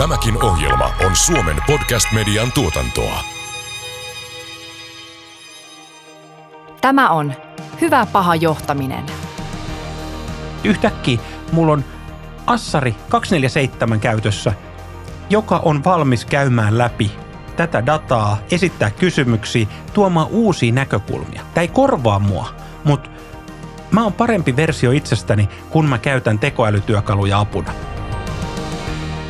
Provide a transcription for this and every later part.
Tämäkin ohjelma on Suomen podcast-median tuotantoa. Tämä on Hyvä paha johtaminen. Yhtäkkiä mulla on Assari 247 käytössä, joka on valmis käymään läpi tätä dataa, esittää kysymyksiä, tuomaan uusia näkökulmia. Tämä ei korvaa mua, mutta mä oon parempi versio itsestäni, kun mä käytän tekoälytyökaluja apuna.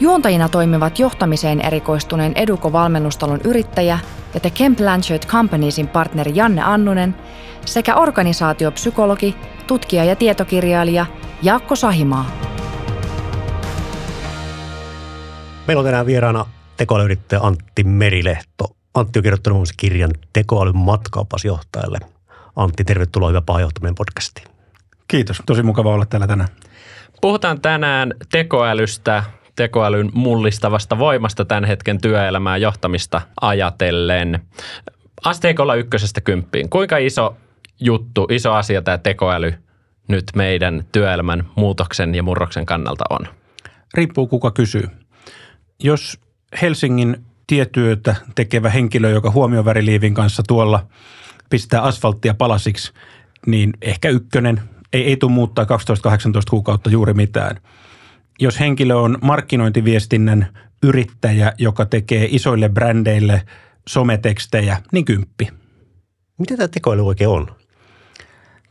Juontajina toimivat johtamiseen erikoistuneen Eduko-valmennustalon yrittäjä ja The Kemp Blanchard Companiesin partneri Janne Annunen sekä organisaatiopsykologi, tutkija ja tietokirjailija Jaakko Sahimaa. Meillä on tänään vieraana tekoälyyrittäjä Antti Merilehto. Antti on kirjoittanut muun kirjan Tekoälyn matkaopasjohtajalle. Antti, tervetuloa Hyvä paha johtaminen podcastiin. Kiitos, tosi mukava olla täällä tänään. Puhutaan tänään tekoälystä, tekoälyn mullistavasta voimasta tämän hetken työelämää johtamista ajatellen. Asteikolla ykkösestä kymppiin. Kuinka iso juttu, iso asia tämä tekoäly nyt meidän työelämän muutoksen ja murroksen kannalta on? Riippuu kuka kysyy. Jos Helsingin tietyötä tekevä henkilö, joka huomioväriliivin kanssa tuolla pistää asfalttia palasiksi, niin ehkä ykkönen. Ei, ei tule muuttaa 12-18 kuukautta juuri mitään. Jos henkilö on markkinointiviestinnän yrittäjä, joka tekee isoille brändeille sometekstejä, niin kymppi. Mitä tämä tekoäly oikein on?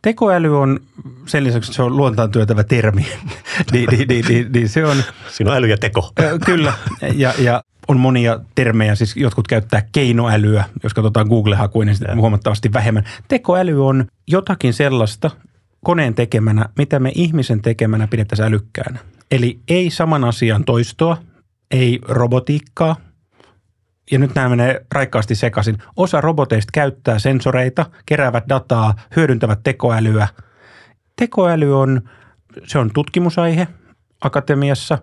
Tekoäly on, sen lisäksi että se on luontaan työtävä termi, niin, niin, niin, niin, niin se on Siinä on äly ja teko. Kyllä, ja, ja on monia termejä, siis jotkut käyttää keinoälyä, jos katsotaan Google-hakuja, niin sitä huomattavasti vähemmän. Tekoäly on jotakin sellaista koneen tekemänä, mitä me ihmisen tekemänä pidettäisiin älykkäänä. Eli ei saman asian toistoa, ei robotiikkaa, ja nyt nämä menee raikkaasti sekaisin. Osa roboteista käyttää sensoreita, keräävät dataa, hyödyntävät tekoälyä. Tekoäly on, se on tutkimusaihe akatemiassa.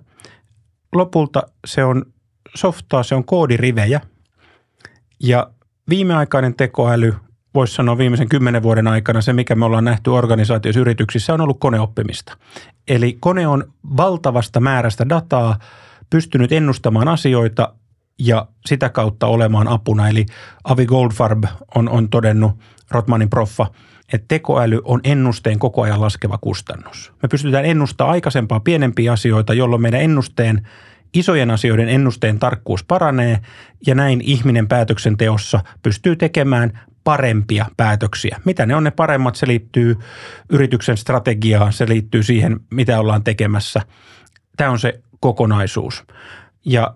Lopulta se on softaa, se on koodirivejä. Ja viimeaikainen tekoäly, voisi sanoa viimeisen kymmenen vuoden aikana, se mikä me ollaan nähty organisaatioissa yrityksissä on ollut koneoppimista. Eli kone on valtavasta määrästä dataa pystynyt ennustamaan asioita ja sitä kautta olemaan apuna. Eli Avi Goldfarb on, on todennut, Rotmanin proffa, että tekoäly on ennusteen koko ajan laskeva kustannus. Me pystytään ennustamaan aikaisempaa pienempiä asioita, jolloin meidän ennusteen, isojen asioiden ennusteen tarkkuus paranee ja näin ihminen päätöksenteossa pystyy tekemään parempia päätöksiä. Mitä ne on ne paremmat? Se liittyy yrityksen strategiaan, se liittyy siihen, mitä ollaan tekemässä. Tämä on se kokonaisuus. Ja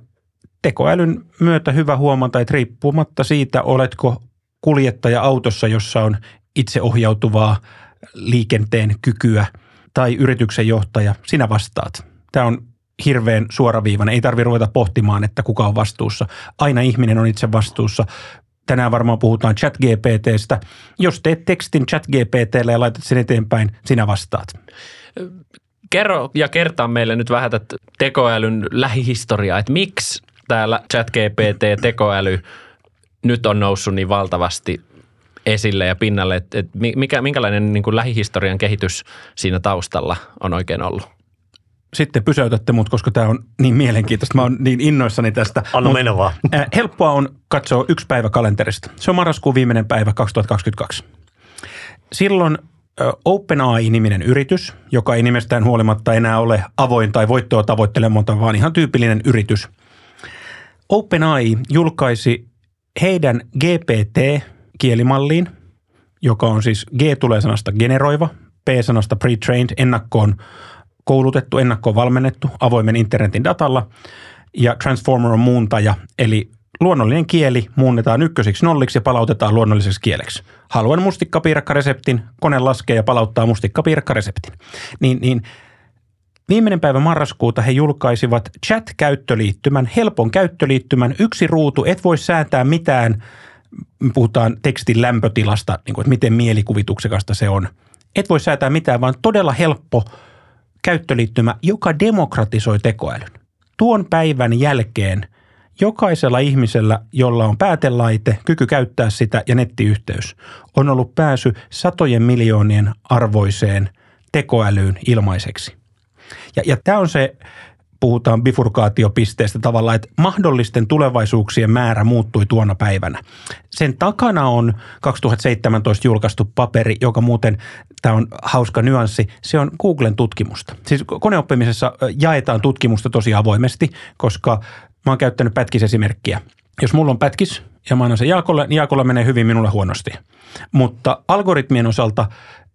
tekoälyn myötä hyvä huomata, että riippumatta siitä, oletko kuljettaja autossa, jossa on itseohjautuvaa liikenteen kykyä tai yrityksen johtaja, sinä vastaat. Tämä on hirveän suoraviivainen. Ei tarvitse ruveta pohtimaan, että kuka on vastuussa. Aina ihminen on itse vastuussa. Tänään varmaan puhutaan chat-GPTstä. Jos teet tekstin chat-GPTlle ja laitat sen eteenpäin, sinä vastaat. Kerro ja kertaa meille nyt vähän tätä tekoälyn lähihistoriaa, että miksi täällä ChatGPT, tekoäly nyt on noussut niin valtavasti esille ja pinnalle, että, että mikä, minkälainen niin kuin lähihistorian kehitys siinä taustalla on oikein ollut? Sitten pysäytätte mut, koska tämä on niin mielenkiintoista. Mä oon niin innoissani tästä. Anna mennä vaan. äh, helppoa on katsoa yksi päivä kalenterista. Se on marraskuun viimeinen päivä 2022. Silloin OpenAI-niminen yritys, joka ei nimestään huolimatta enää ole avoin tai voittoa tavoittelematon, vaan ihan tyypillinen yritys. OpenAI julkaisi heidän GPT-kielimalliin, joka on siis G tulee sanasta generoiva, P-sanasta pre-trained, ennakkoon koulutettu, ennakkoon valmennettu avoimen internetin datalla ja transformer on muuntaja, eli luonnollinen kieli muunnetaan ykkösiksi nolliksi ja palautetaan luonnolliseksi kieleksi. Haluan mustikkapiirakkareseptin, kone laskee ja palauttaa mustikkapiirakkareseptin. Niin, niin viimeinen päivä marraskuuta he julkaisivat chat-käyttöliittymän, helpon käyttöliittymän, yksi ruutu, et voi säätää mitään puhutaan tekstin lämpötilasta, niin kuin, että miten mielikuvituksekasta se on. Et voi säätää mitään, vaan todella helppo käyttöliittymä, joka demokratisoi tekoälyn. Tuon päivän jälkeen jokaisella ihmisellä, jolla on päätelaite, kyky käyttää sitä ja nettiyhteys, on ollut pääsy satojen miljoonien arvoiseen tekoälyyn ilmaiseksi. Ja, ja tämä on se puhutaan bifurkaatiopisteestä tavallaan, että mahdollisten tulevaisuuksien määrä muuttui tuona päivänä. Sen takana on 2017 julkaistu paperi, joka muuten, tämä on hauska nyanssi, se on Googlen tutkimusta. Siis koneoppimisessa jaetaan tutkimusta tosi avoimesti, koska mä oon käyttänyt pätkisesimerkkiä. Jos mulla on pätkis ja mä annan sen Jaakolle, niin Jaakolla menee hyvin, minulle huonosti. Mutta algoritmien osalta,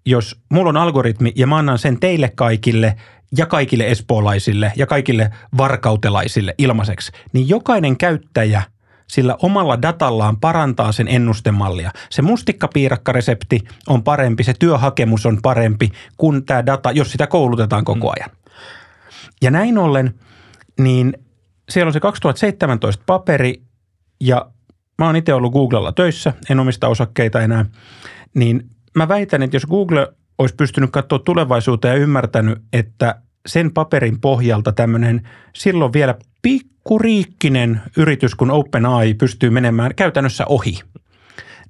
jos mulla on algoritmi ja mä annan sen teille kaikille ja kaikille espoolaisille ja kaikille varkautelaisille ilmaiseksi, niin jokainen käyttäjä sillä omalla datallaan parantaa sen ennustemallia. Se mustikkapiirakkaresepti on parempi, se työhakemus on parempi kuin tämä data, jos sitä koulutetaan koko mm. ajan. Ja näin ollen, niin siellä on se 2017 paperi ja mä oon itse ollut Googlella töissä, en omista osakkeita enää, niin mä väitän, että jos Google olisi pystynyt katsoa tulevaisuuteen ja ymmärtänyt, että sen paperin pohjalta tämmöinen silloin vielä pikkuriikkinen yritys, kun OpenAI pystyy menemään käytännössä ohi,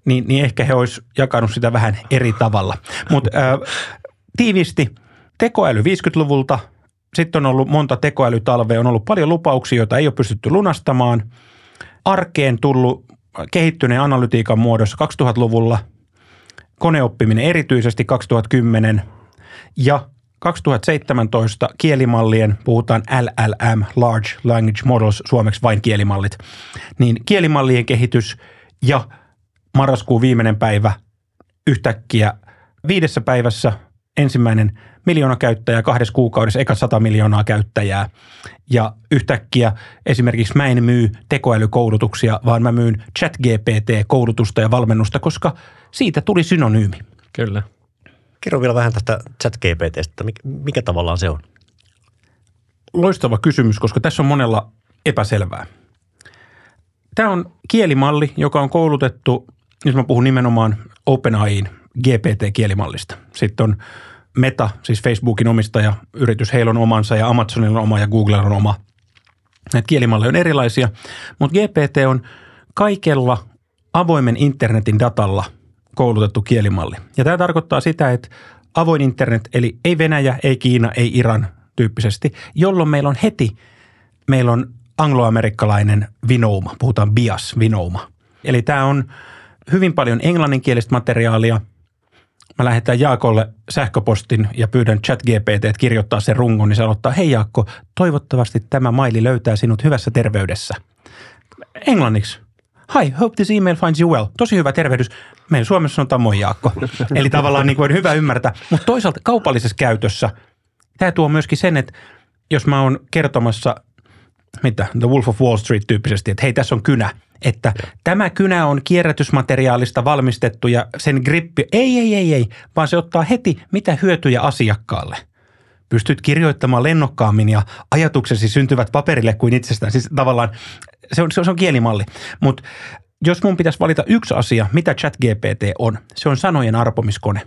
niin, niin ehkä he olisi jakanut sitä vähän eri tavalla. Mutta tiivisti, tekoäly 50-luvulta, sitten on ollut monta tekoälytalvea, on ollut paljon lupauksia, joita ei ole pystytty lunastamaan. Arkeen tullut kehittyneen analytiikan muodossa 2000-luvulla – koneoppiminen erityisesti 2010 ja 2017 kielimallien, puhutaan LLM, Large Language Models, suomeksi vain kielimallit, niin kielimallien kehitys ja marraskuun viimeinen päivä yhtäkkiä viidessä päivässä ensimmäinen miljoona käyttäjää, kahdessa kuukaudessa eka sata miljoonaa käyttäjää. Ja yhtäkkiä esimerkiksi mä en myy tekoälykoulutuksia, vaan mä myyn chat GPT-koulutusta ja valmennusta, koska siitä tuli synonyymi. Kyllä. Kerro vielä vähän tästä chat GPTstä. Mikä tavallaan se on? Loistava kysymys, koska tässä on monella epäselvää. Tämä on kielimalli, joka on koulutettu, jos mä puhun nimenomaan OpenAIin GPT-kielimallista. Sitten on Meta, siis Facebookin omistaja, yritys, heillä on omansa ja Amazonilla on oma ja Googlella on oma. Näitä kielimalleja on erilaisia, mutta GPT on kaikella avoimen internetin datalla koulutettu kielimalli. Ja tämä tarkoittaa sitä, että avoin internet, eli ei Venäjä, ei Kiina, ei Iran tyyppisesti, jolloin meillä on heti, meillä on angloamerikkalainen vinouma, puhutaan bias vinouma. Eli tämä on hyvin paljon englanninkielistä materiaalia – mä lähetän Jaakolle sähköpostin ja pyydän ChatGPT, että kirjoittaa sen rungon, niin se aloittaa, hei Jaakko, toivottavasti tämä maili löytää sinut hyvässä terveydessä. Englanniksi. Hi, hope this email finds you well. Tosi hyvä tervehdys. Meidän Suomessa sanotaan moi Jaakko. Eli tavallaan niin kuin hyvä ymmärtää. Mutta toisaalta kaupallisessa käytössä tämä tuo myöskin sen, että jos mä oon kertomassa, mitä, The Wolf of Wall Street tyyppisesti, että hei tässä on kynä – että tämä kynä on kierrätysmateriaalista valmistettu ja sen grippi, ei, ei, ei, ei, vaan se ottaa heti mitä hyötyjä asiakkaalle. Pystyt kirjoittamaan lennokkaammin ja ajatuksesi syntyvät paperille kuin itsestään. Siis tavallaan se on, se on, se on kielimalli. Mutta jos mun pitäisi valita yksi asia, mitä ChatGPT on, se on sanojen arpomiskone.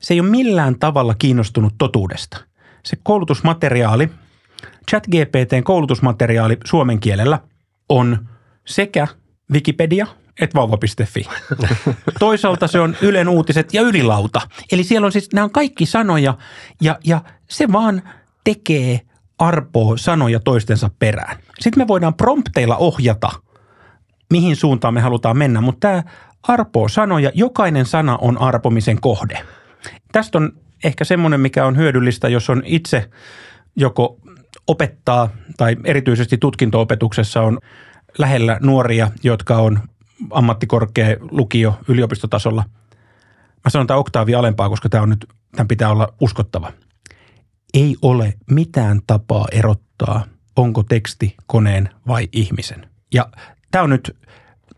Se ei ole millään tavalla kiinnostunut totuudesta. Se koulutusmateriaali, ChatGPTn koulutusmateriaali suomen kielellä on – sekä Wikipedia että vauva.fi. Toisaalta se on Ylen uutiset ja ylilauta. Eli siellä on siis, nämä on kaikki sanoja ja, ja se vaan tekee arpoa sanoja toistensa perään. Sitten me voidaan prompteilla ohjata, mihin suuntaan me halutaan mennä, mutta tämä arpoo sanoja, jokainen sana on arpomisen kohde. Tästä on ehkä semmoinen, mikä on hyödyllistä, jos on itse joko opettaa tai erityisesti tutkinto-opetuksessa on – lähellä nuoria, jotka on ammattikorkea lukio yliopistotasolla. Mä sanon tämä oktaavi alempaa, koska tämä on nyt, tämän pitää olla uskottava. Ei ole mitään tapaa erottaa, onko teksti koneen vai ihmisen. Ja tämä on nyt,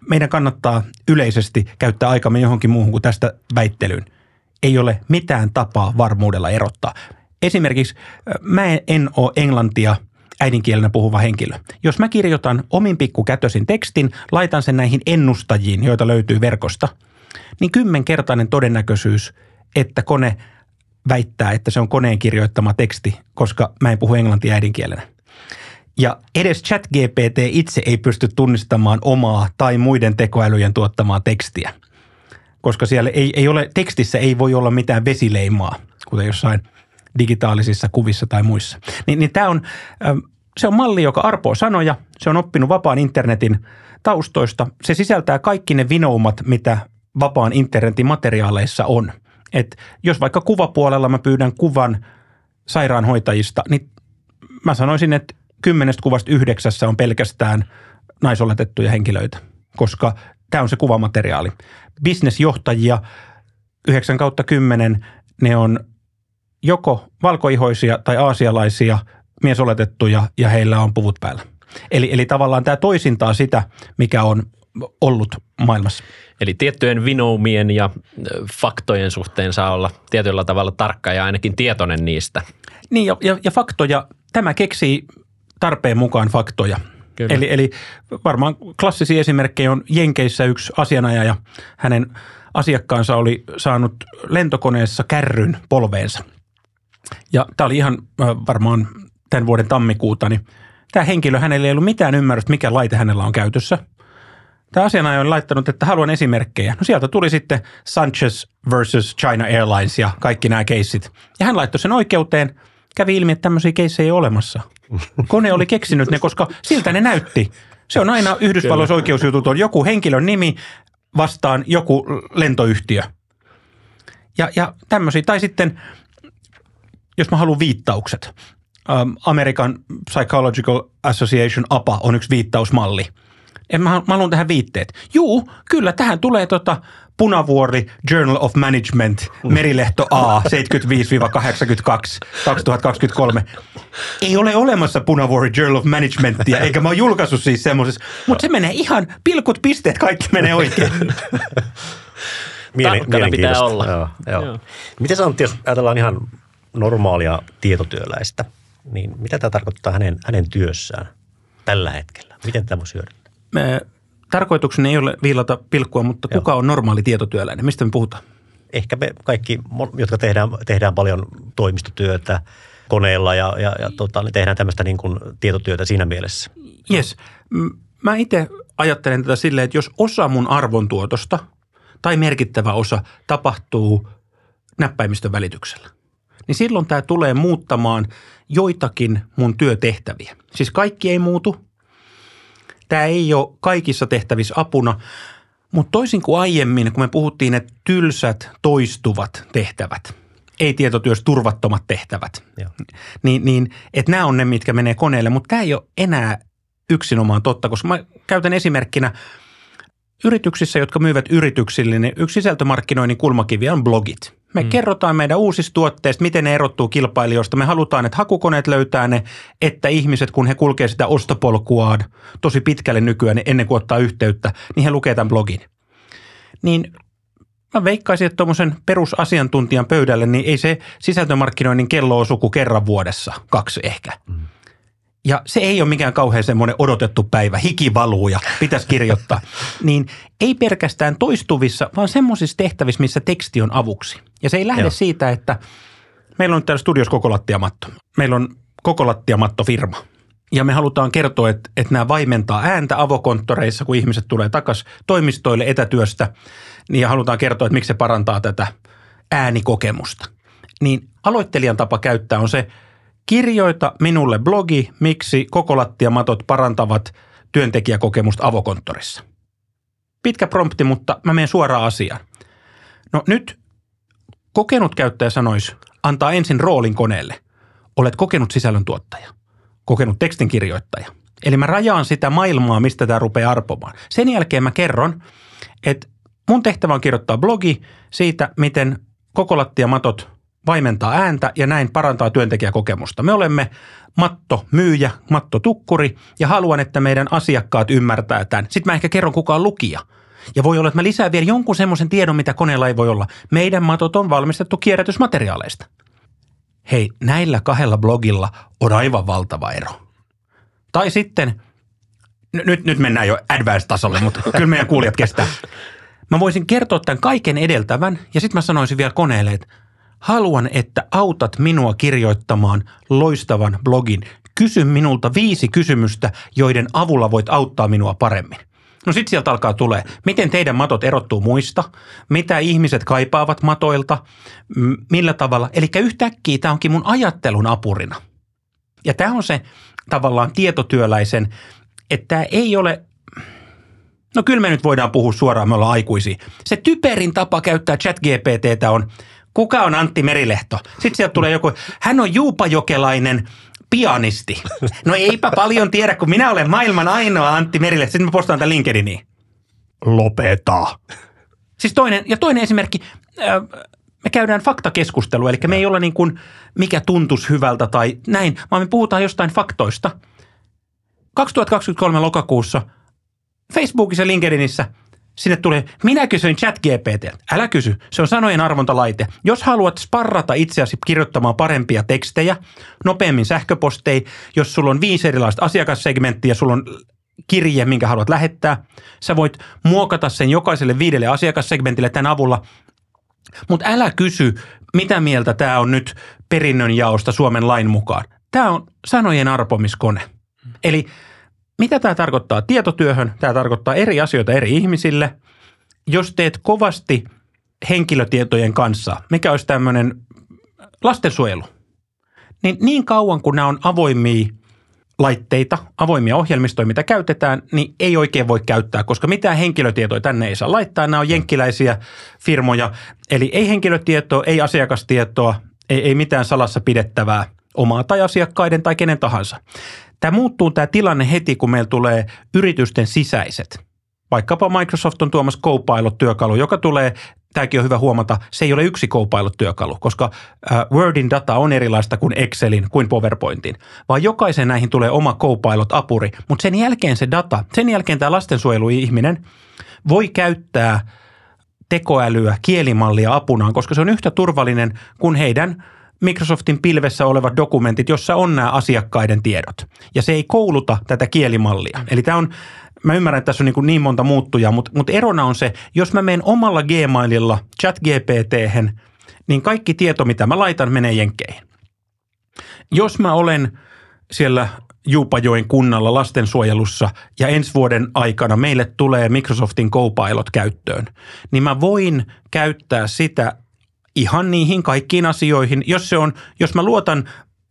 meidän kannattaa yleisesti käyttää aikamme johonkin muuhun kuin tästä väittelyyn. Ei ole mitään tapaa varmuudella erottaa. Esimerkiksi mä en ole englantia äidinkielenä puhuva henkilö. Jos mä kirjoitan omin pikkukätösin tekstin, laitan sen näihin ennustajiin, joita löytyy verkosta, niin kymmenkertainen todennäköisyys, että kone väittää, että se on koneen kirjoittama teksti, koska mä en puhu englantia äidinkielenä. Ja edes ChatGPT itse ei pysty tunnistamaan omaa tai muiden tekoälyjen tuottamaa tekstiä, koska siellä ei, ei ole, tekstissä ei voi olla mitään vesileimaa, kuten jossain digitaalisissa kuvissa tai muissa. Niin, niin tämä on, se on malli, joka arpoo sanoja, se on oppinut vapaan internetin taustoista. Se sisältää kaikki ne vinoumat, mitä vapaan internetin materiaaleissa on. Et jos vaikka kuvapuolella mä pyydän kuvan sairaanhoitajista, niin mä sanoisin, että kymmenestä kuvasta yhdeksässä on pelkästään naisoletettuja henkilöitä, koska tämä on se kuvamateriaali. Businessjohtajia 9 kautta 10, ne on joko valkoihoisia tai aasialaisia miesoletettuja ja heillä on puvut päällä. Eli, eli tavallaan tämä toisintaa sitä, mikä on ollut maailmassa. Eli tiettyjen vinoumien ja faktojen suhteen saa olla tietyllä tavalla tarkka ja ainakin tietoinen niistä. Niin ja, ja, ja faktoja, tämä keksii tarpeen mukaan faktoja. Eli, eli varmaan klassisia esimerkkejä on Jenkeissä yksi asianajaja. Hänen asiakkaansa oli saanut lentokoneessa kärryn polveensa. Ja tämä oli ihan varmaan tämän vuoden tammikuuta, niin tämä henkilö, hänellä ei ollut mitään ymmärrystä, mikä laite hänellä on käytössä. Tämä asianajaja on laittanut, että haluan esimerkkejä. No sieltä tuli sitten Sanchez versus China Airlines ja kaikki nämä keissit. Ja hän laittoi sen oikeuteen. Kävi ilmi, että tämmöisiä keissejä ei ole olemassa. Kone oli keksinyt ne, koska siltä ne näytti. Se on aina Yhdysvalloissa oikeusjutut on joku henkilön nimi vastaan joku lentoyhtiö. Ja, ja tämmöisiä. Tai sitten, jos mä haluan viittaukset. American Psychological Association APA on yksi viittausmalli – en mä, mä haluan tähän viitteet. Juu, kyllä tähän tulee tota Punavuori Journal of Management, Merilehto A, 75-82, 2023. Ei ole olemassa Punavuori Journal of Managementia, eikä mä oon julkaissut siis semmoisessa, mutta se menee ihan pilkut pisteet, kaikki menee oikein. Mielen, pitää olla. Joo, joo. Joo. Miten sä jos ajatellaan ihan normaalia tietotyöläistä, niin mitä tämä tarkoittaa hänen, hänen työssään tällä hetkellä? Miten tämä voisi hyödyntää? tarkoitukseni ei ole viilata pilkkua, mutta Joo. kuka on normaali tietotyöläinen? Mistä me puhutaan? Ehkä me kaikki, jotka tehdään, tehdään paljon toimistotyötä koneella ja, ja, ja tota, niin tehdään tämmöistä niin kuin tietotyötä siinä mielessä. Yes. Mä itse ajattelen tätä silleen, että jos osa mun arvontuotosta tai merkittävä osa tapahtuu näppäimistön välityksellä, niin silloin tämä tulee muuttamaan joitakin mun työtehtäviä. Siis kaikki ei muutu, Tämä ei ole kaikissa tehtävissä apuna, mutta toisin kuin aiemmin, kun me puhuttiin, että tylsät, toistuvat tehtävät, ei tietotyössä turvattomat tehtävät, Joo. niin, niin että nämä on ne, mitkä menee koneelle, mutta tämä ei ole enää yksinomaan totta, koska mä käytän esimerkkinä yrityksissä, jotka myyvät yrityksille, niin yksi sisältömarkkinoinnin kulmakivi on blogit – me mm. kerrotaan meidän uusista tuotteista, miten ne erottuu kilpailijoista. Me halutaan, että hakukoneet löytää ne, että ihmiset, kun he kulkee sitä ostopolkuaan tosi pitkälle nykyään niin ennen kuin ottaa yhteyttä, niin he lukee tämän blogin. Niin mä veikkaisin, että tuommoisen perusasiantuntijan pöydälle, niin ei se sisältömarkkinoinnin kello osu kuin kerran vuodessa, kaksi ehkä. Mm. Ja se ei ole mikään kauhean semmoinen odotettu päivä, hiki valuu ja pitäisi kirjoittaa. niin ei pelkästään toistuvissa, vaan semmoisissa tehtävissä, missä teksti on avuksi. Ja se ei lähde Joo. siitä, että meillä on täällä studios koko lattiamatto. Meillä on koko lattiamatto firma. Ja me halutaan kertoa, että, että nämä vaimentaa ääntä avokonttoreissa, kun ihmiset tulee takaisin toimistoille etätyöstä. Niin ja halutaan kertoa, että miksi se parantaa tätä äänikokemusta. Niin aloittelijan tapa käyttää on se – Kirjoita minulle blogi, miksi koko lattiamatot parantavat työntekijäkokemusta avokonttorissa. Pitkä prompti, mutta mä menen suoraan asiaan. No nyt kokenut käyttäjä sanoisi, antaa ensin roolin koneelle. Olet kokenut sisällöntuottaja, kokenut tekstinkirjoittaja. Eli mä rajaan sitä maailmaa, mistä tämä rupeaa arpomaan. Sen jälkeen mä kerron, että mun tehtävä on kirjoittaa blogi siitä, miten koko lattiamatot vaimentaa ääntä ja näin parantaa työntekijäkokemusta. Me olemme Matto myyjä, Matto tukkuri ja haluan, että meidän asiakkaat ymmärtää tämän. Sitten mä ehkä kerron, kuka on lukija. Ja voi olla, että mä lisään vielä jonkun semmoisen tiedon, mitä koneella ei voi olla. Meidän matot on valmistettu kierrätysmateriaaleista. Hei, näillä kahdella blogilla on aivan valtava ero. Tai sitten, nyt, nyt mennään jo advanced-tasolle, mutta kyllä meidän kuulijat kestää. Mä voisin kertoa tämän kaiken edeltävän ja sitten mä sanoisin vielä koneelle, että haluan, että autat minua kirjoittamaan loistavan blogin. Kysy minulta viisi kysymystä, joiden avulla voit auttaa minua paremmin. No sit sieltä alkaa tulee, miten teidän matot erottuu muista, mitä ihmiset kaipaavat matoilta, millä tavalla. Eli yhtäkkiä tämä onkin mun ajattelun apurina. Ja tämä on se tavallaan tietotyöläisen, että tämä ei ole, no kyllä me nyt voidaan puhua suoraan, me ollaan aikuisia. Se typerin tapa käyttää chat GPTtä on, kuka on Antti Merilehto? Sitten sieltä tulee joku, hän on juupajokelainen pianisti. No eipä paljon tiedä, kun minä olen maailman ainoa Antti Merilehto. Sitten mä postaan tämän LinkedIniin. Lopeta. Siis toinen, ja toinen esimerkki, äh, me käydään faktakeskustelua, eli me ei olla niin kuin, mikä tuntuisi hyvältä tai näin, vaan me puhutaan jostain faktoista. 2023 lokakuussa Facebookissa ja LinkedInissä sinne tulee, minä kysyin chat GPT. Älä kysy, se on sanojen arvontalaite. Jos haluat sparrata itseäsi kirjoittamaan parempia tekstejä, nopeammin sähköpostei, jos sulla on viisi erilaista asiakassegmenttiä, sulla on kirje, minkä haluat lähettää, sä voit muokata sen jokaiselle viidelle asiakassegmentille tämän avulla – mutta älä kysy, mitä mieltä tämä on nyt perinnönjaosta Suomen lain mukaan. Tämä on sanojen arpomiskone. Eli mitä tämä tarkoittaa tietotyöhön? Tämä tarkoittaa eri asioita eri ihmisille. Jos teet kovasti henkilötietojen kanssa, mikä olisi tämmöinen lastensuojelu, niin niin kauan kun nämä on avoimia laitteita, avoimia ohjelmistoja, mitä käytetään, niin ei oikein voi käyttää, koska mitään henkilötietoja tänne ei saa laittaa. Nämä on jenkkiläisiä firmoja, eli ei henkilötietoa, ei asiakastietoa, ei, ei mitään salassa pidettävää omaa tai asiakkaiden tai kenen tahansa. Tämä muuttuu tämä tilanne heti, kun meillä tulee yritysten sisäiset. Vaikkapa Microsoft on tuomassa Copilot-työkalu, joka tulee tämäkin on hyvä huomata, se ei ole yksi Copilot-työkalu, koska Wordin data on erilaista kuin Excelin, kuin PowerPointin, vaan jokaisen näihin tulee oma Copilot-apuri, mutta sen jälkeen se data, sen jälkeen tämä lastensuojeluihminen voi käyttää tekoälyä, kielimallia apunaan, koska se on yhtä turvallinen kuin heidän Microsoftin pilvessä olevat dokumentit, jossa on nämä asiakkaiden tiedot. Ja se ei kouluta tätä kielimallia. Eli tämä on mä ymmärrän, että tässä on niin, niin monta muuttujaa, mutta, mutta erona on se, jos mä menen omalla Gmaililla chat gpt niin kaikki tieto, mitä mä laitan, menee jenkkeihin. Jos mä olen siellä Juupajoen kunnalla lastensuojelussa ja ensi vuoden aikana meille tulee Microsoftin Copilot käyttöön, niin mä voin käyttää sitä ihan niihin kaikkiin asioihin. Jos, se on, jos mä luotan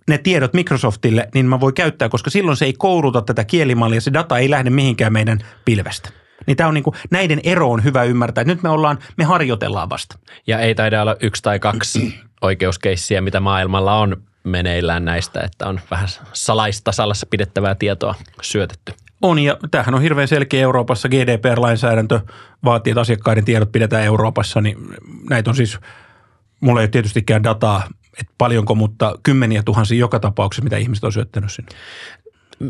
ne tiedot Microsoftille, niin mä voin käyttää, koska silloin se ei kouluta tätä kielimallia, se data ei lähde mihinkään meidän pilvestä. Niin tämä on niin kuin, näiden ero on hyvä ymmärtää. että Nyt me ollaan, me harjoitellaan vasta. Ja ei taida olla yksi tai kaksi oikeuskeissiä, mitä maailmalla on meneillään näistä, että on vähän salaista salassa pidettävää tietoa syötetty. On ja tämähän on hirveän selkeä Euroopassa. GDPR-lainsäädäntö vaatii, että asiakkaiden tiedot pidetään Euroopassa, niin näitä on siis, mulla ei ole tietystikään dataa että paljonko, mutta kymmeniä tuhansia joka tapauksessa, mitä ihmiset on syöttänyt sinne.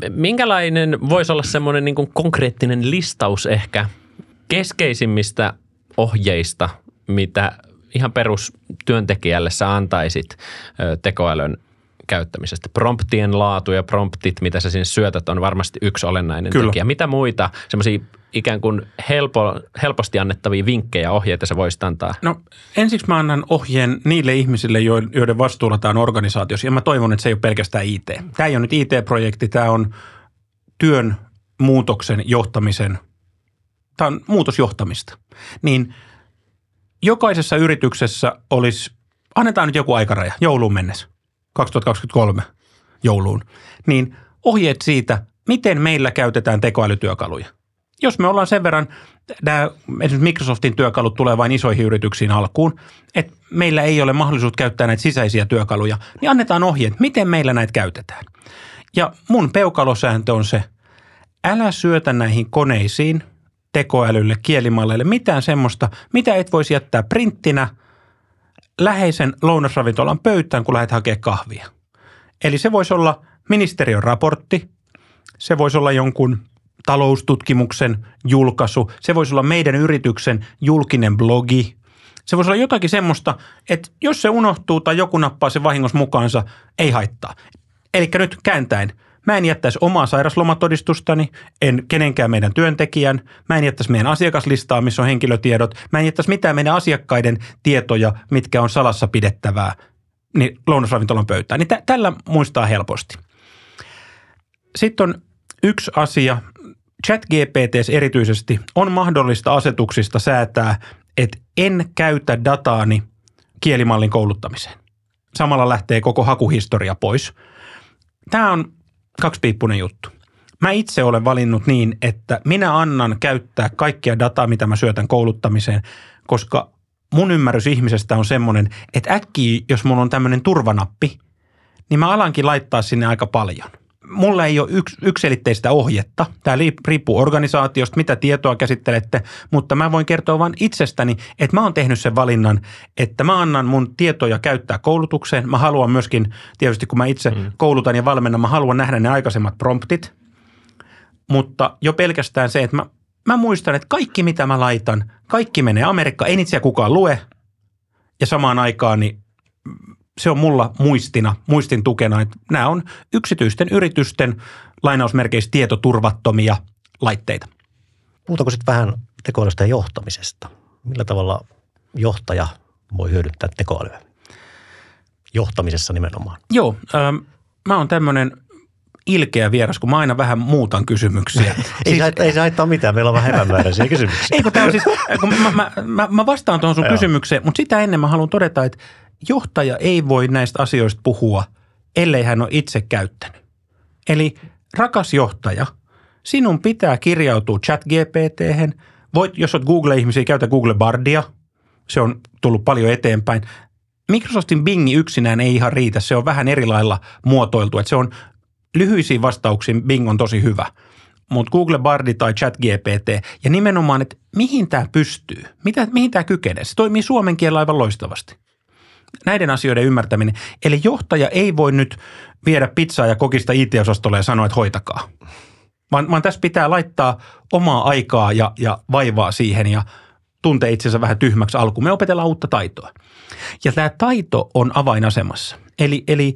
Minkälainen voisi olla semmoinen niin konkreettinen listaus ehkä keskeisimmistä ohjeista, mitä ihan perustyöntekijälle sä antaisit tekoälyn käyttämisestä. Promptien laatu ja promptit, mitä sä sinne syötät, on varmasti yksi olennainen Kyllä. tekijä. Mitä muita semmoisia ikään kuin helpo, helposti annettavia vinkkejä, ohjeita sä voisit antaa? No ensiksi mä annan ohjeen niille ihmisille, joiden vastuulla tämä on organisaatiossa. Ja mä toivon, että se ei ole pelkästään IT. Tämä ei ole nyt IT-projekti, tämä on työn muutoksen johtamisen, tämä on muutosjohtamista. Niin jokaisessa yrityksessä olisi, annetaan nyt joku aikaraja, jouluun mennessä, 2023 jouluun, niin ohjeet siitä, miten meillä käytetään tekoälytyökaluja – jos me ollaan sen verran, nämä esimerkiksi Microsoftin työkalut tulee vain isoihin yrityksiin alkuun, että meillä ei ole mahdollisuus käyttää näitä sisäisiä työkaluja, niin annetaan ohjeet, miten meillä näitä käytetään. Ja mun peukalosääntö on se, älä syötä näihin koneisiin, tekoälylle, kielimalleille mitään semmoista, mitä et voisi jättää printtinä läheisen lounasravintolan pöytään, kun lähdet hakemaan kahvia. Eli se voisi olla ministeriön raportti, se voisi olla jonkun – taloustutkimuksen julkaisu, se voisi olla meidän yrityksen julkinen blogi. Se voisi olla jotakin semmoista, että jos se unohtuu tai joku nappaa sen vahingossa mukaansa, ei haittaa. Eli nyt kääntäen, Mä en jättäisi omaa sairaslomatodistustani, en kenenkään meidän työntekijän. Mä en jättäisi meidän asiakaslistaa, missä on henkilötiedot. Mä en jättäisi mitään meidän asiakkaiden tietoja, mitkä on salassa pidettävää, niin lounasravintolan pöytään. Niin tä- tällä muistaa helposti. Sitten on yksi asia, ChatGPT erityisesti on mahdollista asetuksista säätää, että en käytä dataani kielimallin kouluttamiseen. Samalla lähtee koko hakuhistoria pois. Tämä on kaksipiippunen juttu. Mä itse olen valinnut niin, että minä annan käyttää kaikkia dataa, mitä mä syötän kouluttamiseen, koska mun ymmärrys ihmisestä on semmoinen, että äkkiä, jos mulla on tämmöinen turvanappi, niin mä alankin laittaa sinne aika paljon mulla ei ole yks, ykselitteistä ohjetta. Tämä riippuu organisaatiosta, mitä tietoa käsittelette, mutta mä voin kertoa vain itsestäni, että mä oon tehnyt sen valinnan, että mä annan mun tietoja käyttää koulutukseen. Mä haluan myöskin, tietysti kun mä itse mm. koulutan ja valmennan, mä haluan nähdä ne aikaisemmat promptit, mutta jo pelkästään se, että mä, mä muistan, että kaikki mitä mä laitan, kaikki menee Amerikka, ei niitä kukaan lue, ja samaan aikaan niin se on mulla muistina, muistin tukena, että nämä on yksityisten yritysten lainausmerkeissä tietoturvattomia laitteita. Puhutaanko sitten vähän tekoälystä ja johtamisesta? Millä tavalla johtaja voi hyödyntää tekoälyä? Johtamisessa nimenomaan. Joo, ähm, mä oon tämmöinen ilkeä vieras, kun mä aina vähän muutan kysymyksiä. ei, siis, ei se haittaa mitään, meillä on vähän epämääräisiä kysymyksiä. ei, kun on siis, kun mä, mä, mä, mä vastaan tuohon sun kysymykseen, mutta sitä ennen mä haluan todeta, että johtaja ei voi näistä asioista puhua, ellei hän ole itse käyttänyt. Eli rakas johtaja, sinun pitää kirjautua chat gpt Voit, jos olet Google-ihmisiä, käytä Google Bardia. Se on tullut paljon eteenpäin. Microsoftin Bingi yksinään ei ihan riitä. Se on vähän eri lailla muotoiltu. Että se on lyhyisiin vastauksiin Bing on tosi hyvä. Mutta Google Bardi tai ChatGPT ja nimenomaan, että mihin tämä pystyy, mitä, mihin tämä kykenee. Se toimii suomen kielellä aivan loistavasti näiden asioiden ymmärtäminen. Eli johtaja ei voi nyt viedä pizzaa ja kokista IT-osastolle ja sanoa, että hoitakaa. Vaan, vaan tässä pitää laittaa omaa aikaa ja, ja vaivaa siihen ja tuntee itsensä vähän tyhmäksi alkuun. Me opetellaan uutta taitoa. Ja tämä taito on avainasemassa. Eli, eli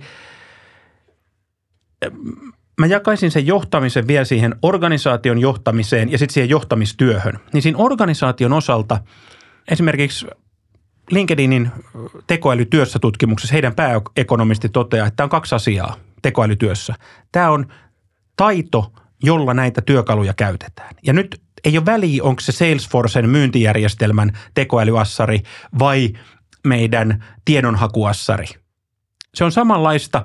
mä jakaisin sen johtamisen vielä siihen organisaation johtamiseen ja sitten siihen johtamistyöhön. Niin siinä organisaation osalta esimerkiksi LinkedInin tekoälytyössä tutkimuksessa heidän pääekonomisti toteaa, että on kaksi asiaa tekoälytyössä. Tämä on taito, jolla näitä työkaluja käytetään. Ja nyt ei ole väliä, onko se Salesforcen myyntijärjestelmän tekoälyassari vai meidän tiedonhakuassari. Se on samanlaista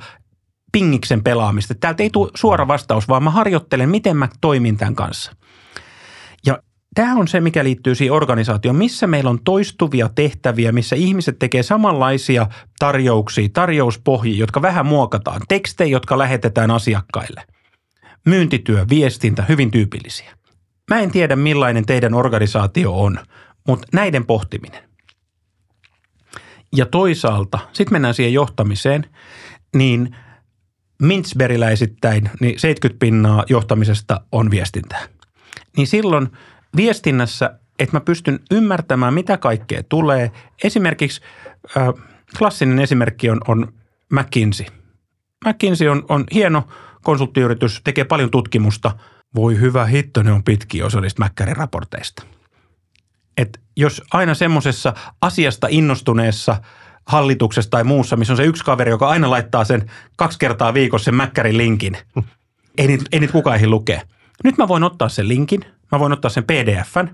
pingiksen pelaamista. Täältä ei tule suora vastaus, vaan mä harjoittelen, miten mä toimin tämän kanssa. Tämä on se, mikä liittyy siihen organisaatioon, missä meillä on toistuvia tehtäviä, missä ihmiset tekee samanlaisia tarjouksia, tarjouspohjia, jotka vähän muokataan, tekstejä, jotka lähetetään asiakkaille. Myyntityö, viestintä, hyvin tyypillisiä. Mä en tiedä, millainen teidän organisaatio on, mutta näiden pohtiminen. Ja toisaalta, sitten mennään siihen johtamiseen, niin Mintzberiläisittäin niin 70 pinnaa johtamisesta on viestintää. Niin silloin – viestinnässä, että mä pystyn ymmärtämään, mitä kaikkea tulee. Esimerkiksi äh, klassinen esimerkki on, on McKinsey. McKinsey on, on hieno konsulttiyritys, tekee paljon tutkimusta. Voi hyvä hitto, ne on pitkiä osa niistä Mäkkärin raporteista. Et jos aina semmoisessa asiasta innostuneessa hallituksessa tai muussa, missä on se yksi kaveri, joka aina laittaa sen kaksi kertaa viikossa sen Mäkkärin linkin, ei niitä, ei niitä kukaan lukea. Nyt mä voin ottaa sen linkin – mä voin ottaa sen PDFn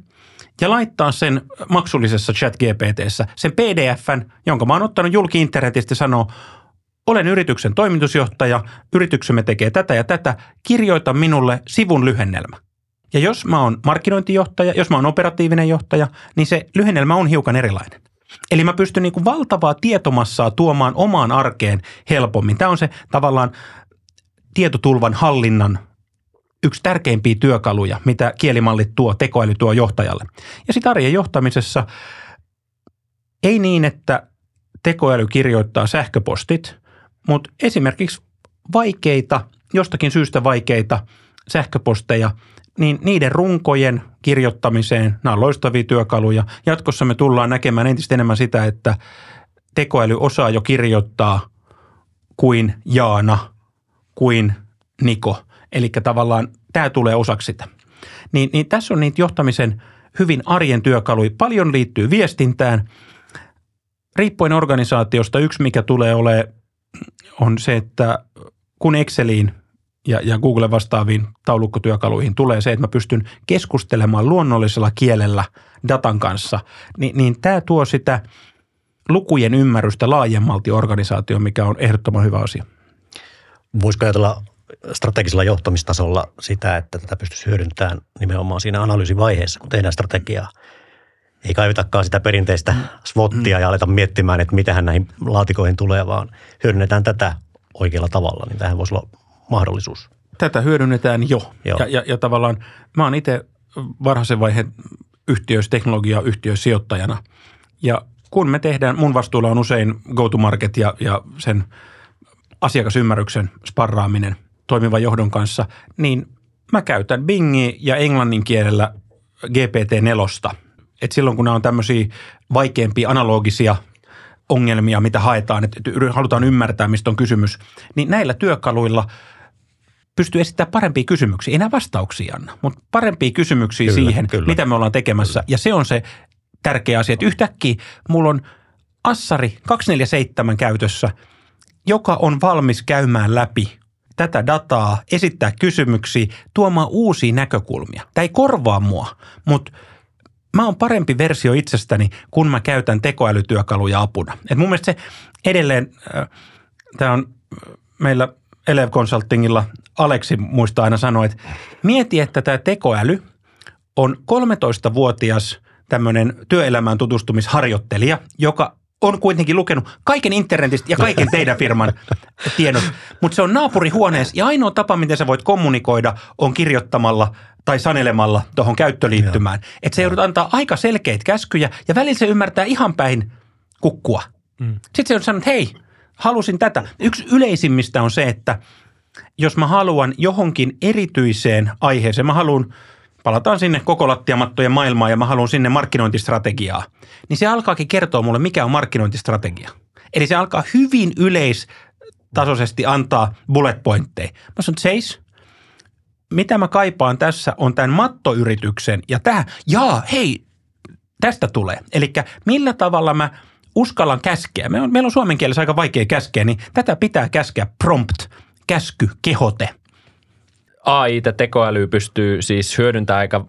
ja laittaa sen maksullisessa chat GPTssä, sen PDFn, jonka mä oon ottanut julki internetistä sanoa, olen yrityksen toimitusjohtaja, yrityksemme tekee tätä ja tätä, kirjoita minulle sivun lyhennelmä. Ja jos mä oon markkinointijohtaja, jos mä oon operatiivinen johtaja, niin se lyhennelmä on hiukan erilainen. Eli mä pystyn niin kuin valtavaa tietomassaa tuomaan omaan arkeen helpommin. Tämä on se tavallaan tietotulvan hallinnan yksi tärkeimpiä työkaluja, mitä kielimallit tuo, tekoäly tuo johtajalle. Ja sitten arjen johtamisessa ei niin, että tekoäly kirjoittaa sähköpostit, mutta esimerkiksi vaikeita, jostakin syystä vaikeita sähköposteja, niin niiden runkojen kirjoittamiseen, nämä on loistavia työkaluja. Jatkossa me tullaan näkemään entistä enemmän sitä, että tekoäly osaa jo kirjoittaa kuin Jaana, kuin Niko. Eli tavallaan tämä tulee osaksi sitä. Niin, niin tässä on niitä johtamisen hyvin arjen työkaluja. Paljon liittyy viestintään. Riippuen organisaatiosta yksi, mikä tulee olemaan, on se, että kun Exceliin ja, ja Google vastaaviin taulukkotyökaluihin tulee se, että mä pystyn keskustelemaan luonnollisella kielellä datan kanssa, niin, niin tämä tuo sitä lukujen ymmärrystä laajemmalti organisaatioon, mikä on ehdottoman hyvä asia. Voisiko ajatella strategisella johtamistasolla sitä, että tätä pystyisi hyödyntämään nimenomaan siinä analyysivaiheessa, kun tehdään strategiaa. Ei kaivetakaan sitä perinteistä SWOTia mm. ja aleta miettimään, että mitähän näihin laatikoihin tulee, vaan hyödynnetään tätä oikealla tavalla, niin tähän voisi olla mahdollisuus. Tätä hyödynnetään jo. Joo. Ja, ja, ja tavallaan mä oon itse varhaisen vaiheen yhtiöissä, teknologiayhtiöissä sijoittajana. Ja kun me tehdään, mun vastuulla on usein go-to-market ja, ja sen asiakasymmärryksen sparraaminen toimivan johdon kanssa, niin mä käytän Bingi ja englannin kielellä GPT-4. Et silloin kun nämä on tämmöisiä vaikeampia analogisia ongelmia, mitä haetaan, että halutaan ymmärtää, mistä on kysymys, niin näillä työkaluilla pystyy esittämään parempia kysymyksiä. Ei nämä vastauksia anna, mutta parempia kysymyksiä Kyllä, siihen, kyllä. mitä me ollaan tekemässä. Ja se on se tärkeä asia, että yhtäkkiä mulla on Assari 247 käytössä, joka on valmis käymään läpi tätä dataa, esittää kysymyksiä, tuomaan uusia näkökulmia. Tämä ei korvaa mua, mutta mä oon parempi versio itsestäni, kun mä käytän tekoälytyökaluja apuna. Et mun mielestä se edelleen, äh, tämä on äh, meillä Elev Consultingilla, Aleksi muistaa aina sanoa, että mieti, että tämä tekoäly on 13-vuotias tämmöinen työelämään tutustumisharjoittelija, joka on kuitenkin lukenut kaiken internetistä ja kaiken teidän firman tiedot, mutta se on naapurihuoneessa ja ainoa tapa, miten sä voit kommunikoida, on kirjoittamalla tai sanelemalla tuohon käyttöliittymään. Että se joudut antaa aika selkeitä käskyjä ja välillä se ymmärtää ihan päin kukkua. Mm. Sitten se on sanonut, hei, halusin tätä. Yksi yleisimmistä on se, että jos mä haluan johonkin erityiseen aiheeseen, mä haluan, palataan sinne koko lattiamattojen maailmaan ja mä haluan sinne markkinointistrategiaa, niin se alkaakin kertoa mulle, mikä on markkinointistrategia. Eli se alkaa hyvin yleistasoisesti antaa bullet pointteja. Mä sanon, seis, mitä mä kaipaan tässä on tämän mattoyrityksen ja tämä, jaa, hei, tästä tulee. Eli millä tavalla mä uskallan käskeä. Meillä on, meillä on suomen kielessä aika vaikea käskeä, niin tätä pitää käskeä prompt, käsky, kehote. AI tekoäly pystyy siis hyödyntämään aika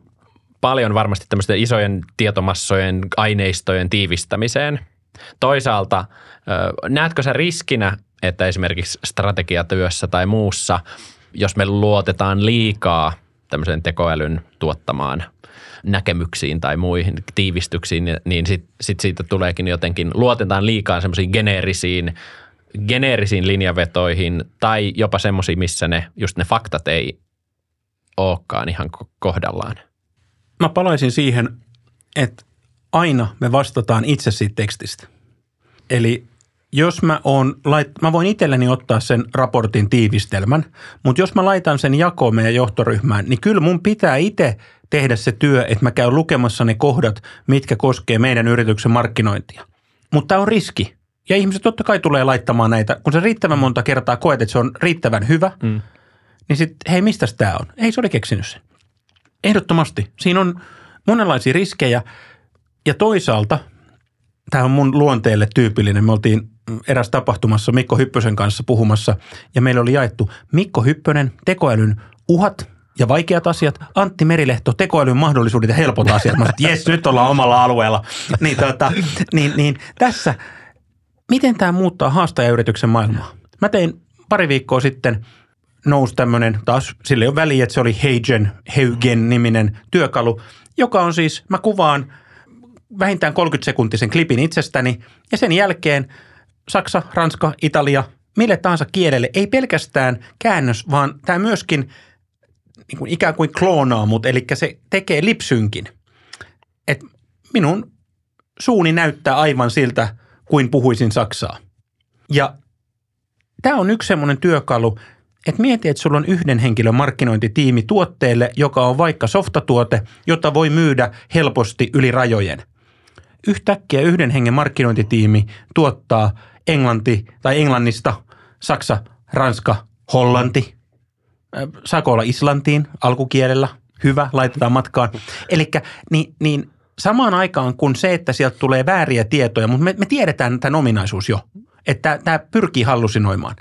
paljon varmasti tämmöisten isojen tietomassojen aineistojen tiivistämiseen. Toisaalta näetkö sä riskinä, että esimerkiksi strategiatyössä tai muussa, jos me luotetaan liikaa tämmöisen tekoälyn tuottamaan näkemyksiin tai muihin tiivistyksiin, niin sitten sit siitä tuleekin jotenkin, luotetaan liikaa semmoisiin geneerisiin, geneerisiin linjavetoihin tai jopa semmoisiin, missä ne, just ne faktat ei olekaan ihan ko- kohdallaan. Mä palaisin siihen, että aina me vastataan itse siitä tekstistä. Eli jos mä, oon, lait, mä voin itselleni ottaa sen raportin tiivistelmän, mutta jos mä laitan sen jakoon meidän johtoryhmään, niin kyllä mun pitää itse tehdä se työ, että mä käyn lukemassa ne kohdat, mitkä koskee meidän yrityksen markkinointia. Mutta tämä on riski. Ja ihmiset totta kai tulee laittamaan näitä, kun sä riittävän monta kertaa koet, että se on riittävän hyvä, mm. Niin sitten hei, mistä tämä on? Ei, se oli keksinyt sen. Ehdottomasti. Siinä on monenlaisia riskejä ja toisaalta, tämä on mun luonteelle tyypillinen, me oltiin eräs tapahtumassa Mikko Hyppösen kanssa puhumassa ja meillä oli jaettu Mikko Hyppönen, tekoälyn uhat ja vaikeat asiat, Antti Merilehto, tekoälyn mahdollisuudet ja helpot asiat. Mä sanoin, jes, nyt ollaan omalla alueella. Niin, tota, niin, niin tässä, miten tämä muuttaa haastajayrityksen maailmaa? Mä tein pari viikkoa sitten nousi tämmöinen, taas sille ole väliä, että se oli Heigen, Heugen-niminen työkalu, joka on siis, mä kuvaan vähintään 30-sekuntisen klipin itsestäni ja sen jälkeen Saksa, Ranska, Italia, mille tahansa kielelle, ei pelkästään käännös, vaan tämä myöskin niin kuin ikään kuin kloonaa mut, eli se tekee lipsynkin. Et minun suuni näyttää aivan siltä, kuin puhuisin saksaa. Ja tämä on yksi semmoinen työkalu, että mieti, että sulla on yhden henkilön markkinointitiimi tuotteelle, joka on vaikka softatuote, jota voi myydä helposti yli rajojen. Yhtäkkiä yhden hengen markkinointitiimi tuottaa englanti tai englannista, saksa, ranska, hollanti. Saako olla Islantiin alkukielellä? Hyvä, laitetaan matkaan. Eli niin, niin samaan aikaan kuin se, että sieltä tulee vääriä tietoja, mutta me, me tiedetään tämän ominaisuus jo, että tämä pyrkii hallusinoimaan.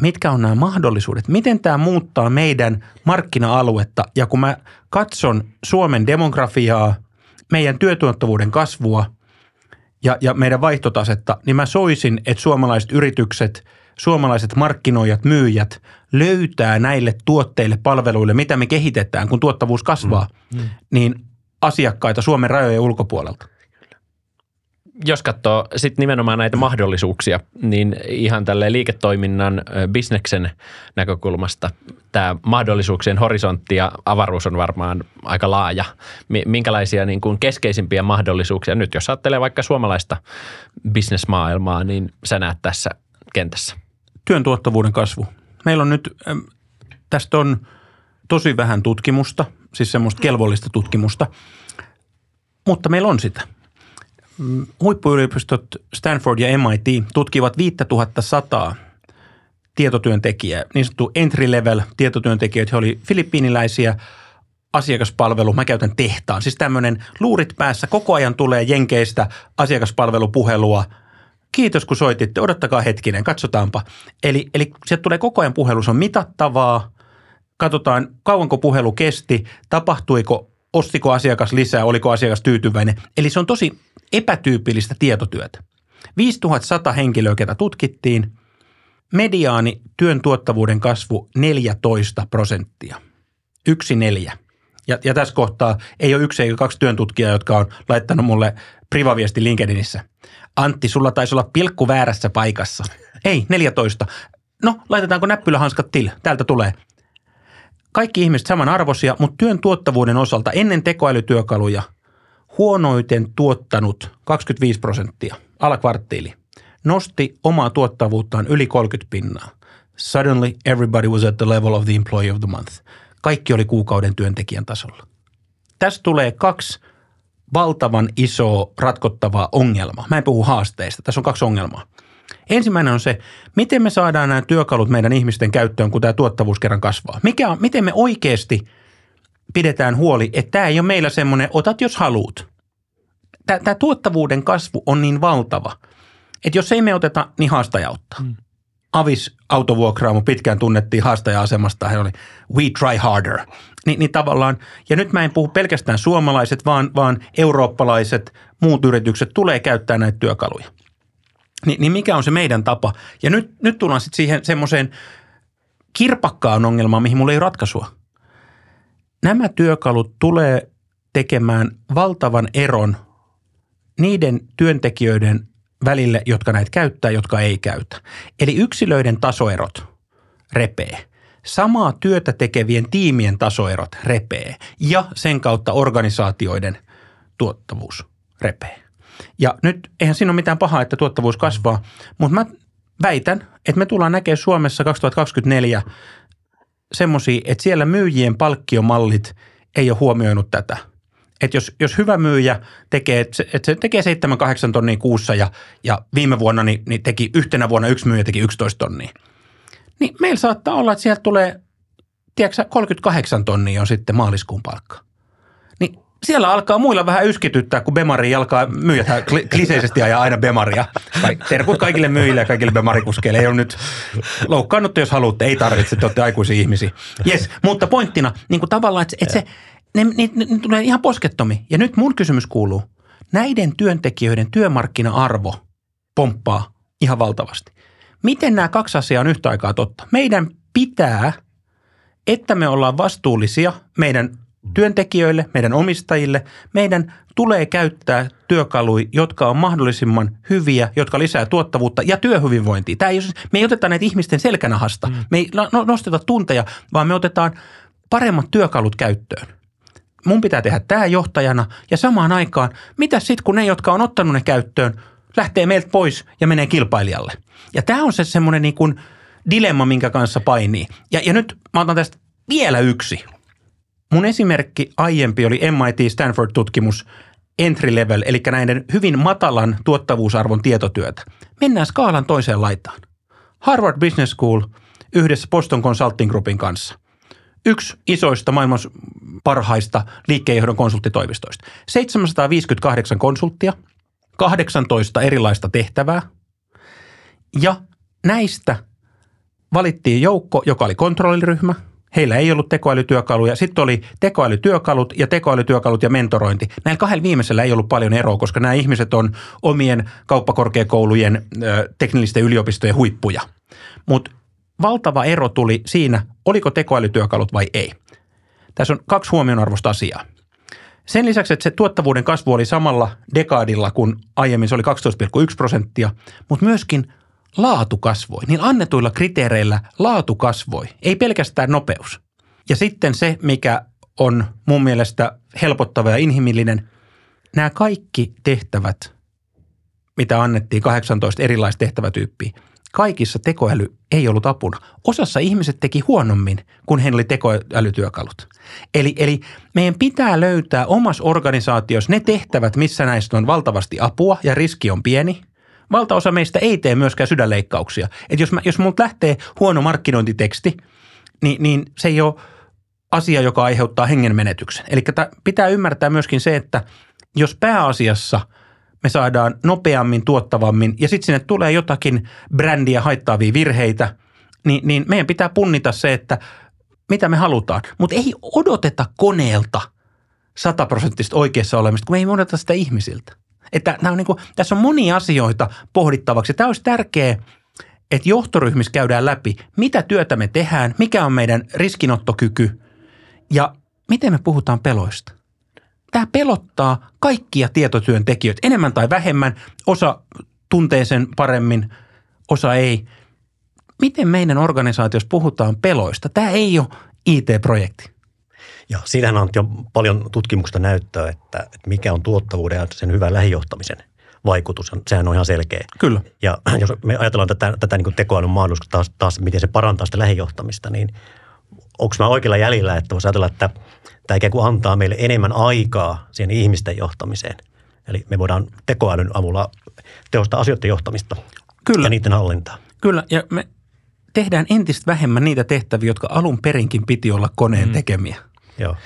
Mitkä on nämä mahdollisuudet? Miten tämä muuttaa meidän markkina-aluetta? Ja kun mä katson Suomen demografiaa, meidän työtuottavuuden kasvua ja, ja meidän vaihtotasetta, niin mä soisin, että suomalaiset yritykset, suomalaiset markkinoijat, myyjät löytää näille tuotteille, palveluille, mitä me kehitetään, kun tuottavuus kasvaa, mm. Mm. niin asiakkaita Suomen rajojen ulkopuolelta. Jos katsoo sitten nimenomaan näitä mahdollisuuksia, niin ihan tälle liiketoiminnan bisneksen näkökulmasta tämä mahdollisuuksien horisontti ja avaruus on varmaan aika laaja. Minkälaisia niin kuin keskeisimpiä mahdollisuuksia nyt, jos ajattelee vaikka suomalaista bisnesmaailmaa, niin sä näet tässä kentässä? Työn tuottavuuden kasvu. Meillä on nyt, tästä on tosi vähän tutkimusta, siis semmoista kelvollista tutkimusta, mutta meillä on sitä. Mm, huippuyliopistot Stanford ja MIT tutkivat 5100 tietotyöntekijää, niin sanottu entry level tietotyöntekijöitä. He oli filippiiniläisiä, asiakaspalvelu, mä käytän tehtaan. Siis tämmöinen luurit päässä, koko ajan tulee jenkeistä asiakaspalvelupuhelua. Kiitos kun soititte, odottakaa hetkinen, katsotaanpa. Eli, eli sieltä tulee koko ajan puhelu, se on mitattavaa, katsotaan kauanko puhelu kesti, tapahtuiko, ostiko asiakas lisää, oliko asiakas tyytyväinen. Eli se on tosi epätyypillistä tietotyötä. 5100 henkilöä, ketä tutkittiin, mediaani työn tuottavuuden kasvu 14 prosenttia. Yksi neljä. Ja, ja tässä kohtaa ei ole yksi eikä kaksi työntutkijaa, jotka on laittanut mulle privaviesti LinkedInissä. Antti, sulla taisi olla pilkku väärässä paikassa. Ei, 14. No, laitetaanko näppylähanskat til? Täältä tulee kaikki ihmiset samanarvoisia, mutta työn tuottavuuden osalta ennen tekoälytyökaluja huonoiten tuottanut 25 prosenttia, alakvarttiili, nosti omaa tuottavuuttaan yli 30 pinnaa. Suddenly everybody was at the level of the employee of the month. Kaikki oli kuukauden työntekijän tasolla. Tästä tulee kaksi valtavan isoa ratkottavaa ongelmaa. Mä en puhu haasteista, tässä on kaksi ongelmaa. Ensimmäinen on se, miten me saadaan nämä työkalut meidän ihmisten käyttöön, kun tämä tuottavuus kerran kasvaa. Mikä miten me oikeasti pidetään huoli, että tämä ei ole meillä semmoinen, otat jos haluut. Tämä, tuottavuuden kasvu on niin valtava, että jos ei me oteta, niin haastaja ottaa. Hmm. Avis autovuokraamo pitkään tunnettiin haastaja-asemasta, hän oli we try harder. Ni, niin tavallaan, ja nyt mä en puhu pelkästään suomalaiset, vaan, vaan eurooppalaiset, muut yritykset tulee käyttää näitä työkaluja – niin, niin mikä on se meidän tapa? Ja nyt, nyt tullaan sitten siihen semmoiseen kirpakkaan ongelmaan, mihin mulla ei ole ratkaisua. Nämä työkalut tulee tekemään valtavan eron niiden työntekijöiden välille, jotka näitä käyttää, jotka ei käytä. Eli yksilöiden tasoerot repee. Samaa työtä tekevien tiimien tasoerot repee ja sen kautta organisaatioiden tuottavuus repee. Ja nyt eihän siinä ole mitään pahaa, että tuottavuus kasvaa, mutta mä väitän, että me tullaan näkemään Suomessa 2024 semmoisia, että siellä myyjien palkkiomallit ei ole huomioinut tätä. Että jos, jos hyvä myyjä tekee, että se, tekee 7-8 tonnia kuussa ja, ja viime vuonna niin, niin teki yhtenä vuonna yksi myyjä teki 11 tonnia, niin meillä saattaa olla, että sieltä tulee, tiedätkö 38 tonnia on sitten maaliskuun palkka siellä alkaa muilla vähän yskityttää, kun Bemari alkaa myyjät kliseisesti ajaa aina Bemaria. Terkut kaikille myyjille ja kaikille Bemarikuskeille. Ei ole nyt loukkaannuttu, jos haluatte. Ei tarvitse, te olette aikuisia ihmisiä. Yes, mutta pointtina, niin kuin tavallaan, että, että se, ne, ne, ne, ne tulee ihan poskettomi. Ja nyt mun kysymys kuuluu, näiden työntekijöiden työmarkkina-arvo pomppaa ihan valtavasti. Miten nämä kaksi asiaa on yhtä aikaa totta? Meidän pitää, että me ollaan vastuullisia meidän työntekijöille, meidän omistajille, meidän tulee käyttää työkaluja, jotka on mahdollisimman hyviä, jotka lisää tuottavuutta ja työhyvinvointia. Tämä ei, me ei oteta näitä ihmisten selkänahasta, mm. me ei no, nosteta tunteja, vaan me otetaan paremmat työkalut käyttöön. Mun pitää tehdä tämä johtajana ja samaan aikaan, mitä sitten kun ne, jotka on ottanut ne käyttöön, lähtee meiltä pois ja menee kilpailijalle. Ja tämä on se semmoinen niin kuin dilemma, minkä kanssa painii. Ja, ja nyt mä otan tästä vielä yksi – Mun esimerkki aiempi oli MIT Stanford-tutkimus entry level, eli näiden hyvin matalan tuottavuusarvon tietotyötä. Mennään skaalan toiseen laitaan. Harvard Business School, yhdessä Boston Consulting Groupin kanssa. Yksi isoista maailman parhaista liikkeenjohdon konsulttitoimistoista. 758 konsulttia, 18 erilaista tehtävää ja näistä valittiin joukko, joka oli kontrolliryhmä. Heillä ei ollut tekoälytyökaluja. Sitten oli tekoälytyökalut ja tekoälytyökalut ja mentorointi. Näillä kahdella viimeisellä ei ollut paljon eroa, koska nämä ihmiset on omien kauppakorkeakoulujen teknillisten yliopistojen huippuja. Mutta valtava ero tuli siinä, oliko tekoälytyökalut vai ei. Tässä on kaksi huomionarvoista asiaa. Sen lisäksi, että se tuottavuuden kasvu oli samalla dekaadilla kuin aiemmin, se oli 12,1 prosenttia, mutta myöskin laatu kasvoi. Niin annetuilla kriteereillä laatu kasvoi, ei pelkästään nopeus. Ja sitten se, mikä on mun mielestä helpottava ja inhimillinen, nämä kaikki tehtävät, mitä annettiin 18 erilaista tehtävätyyppiä, kaikissa tekoäly ei ollut apuna. Osassa ihmiset teki huonommin, kun heillä oli tekoälytyökalut. Eli, eli meidän pitää löytää omassa organisaatiossa ne tehtävät, missä näistä on valtavasti apua ja riski on pieni. Valtaosa meistä ei tee myöskään sydänleikkauksia. Et jos, mä, jos multa lähtee huono markkinointiteksti, niin, niin se ei ole asia, joka aiheuttaa hengenmenetyksen. Eli pitää ymmärtää myöskin se, että jos pääasiassa – me saadaan nopeammin, tuottavammin ja sitten sinne tulee jotakin brändiä haittaavia virheitä, niin, niin meidän pitää punnita se, että mitä me halutaan. Mutta ei odoteta koneelta sataprosenttista oikeassa olemista, kun me ei odoteta sitä ihmisiltä. Että nämä on niin kuin, tässä on monia asioita pohdittavaksi. Tämä olisi tärkeää, että johtoryhmissä käydään läpi, mitä työtä me tehdään, mikä on meidän riskinottokyky ja miten me puhutaan peloista. Tämä pelottaa kaikkia tietotyöntekijöitä enemmän tai vähemmän. Osa tuntee sen paremmin, osa ei. Miten meidän organisaatiossa puhutaan peloista? Tämä ei ole IT-projekti. Ja siinähän on jo paljon tutkimusta näyttöä, että, että mikä on tuottavuuden ja sen hyvän lähijohtamisen vaikutus. Sehän on ihan selkeä. Kyllä. Ja jos me ajatellaan tätä, tätä niin tekoälyn mahdollisuutta taas, taas, miten se parantaa sitä lähijohtamista, niin onko mä oikealla jäljellä, että voisi ajatella, että tämä ikään kuin antaa meille enemmän aikaa siihen ihmisten johtamiseen. Eli me voidaan tekoälyn avulla tehostaa asioiden johtamista Kyllä. ja niiden hallintaa. Kyllä, ja me tehdään entistä vähemmän niitä tehtäviä, jotka alun perinkin piti olla koneen mm. tekemiä. Joo.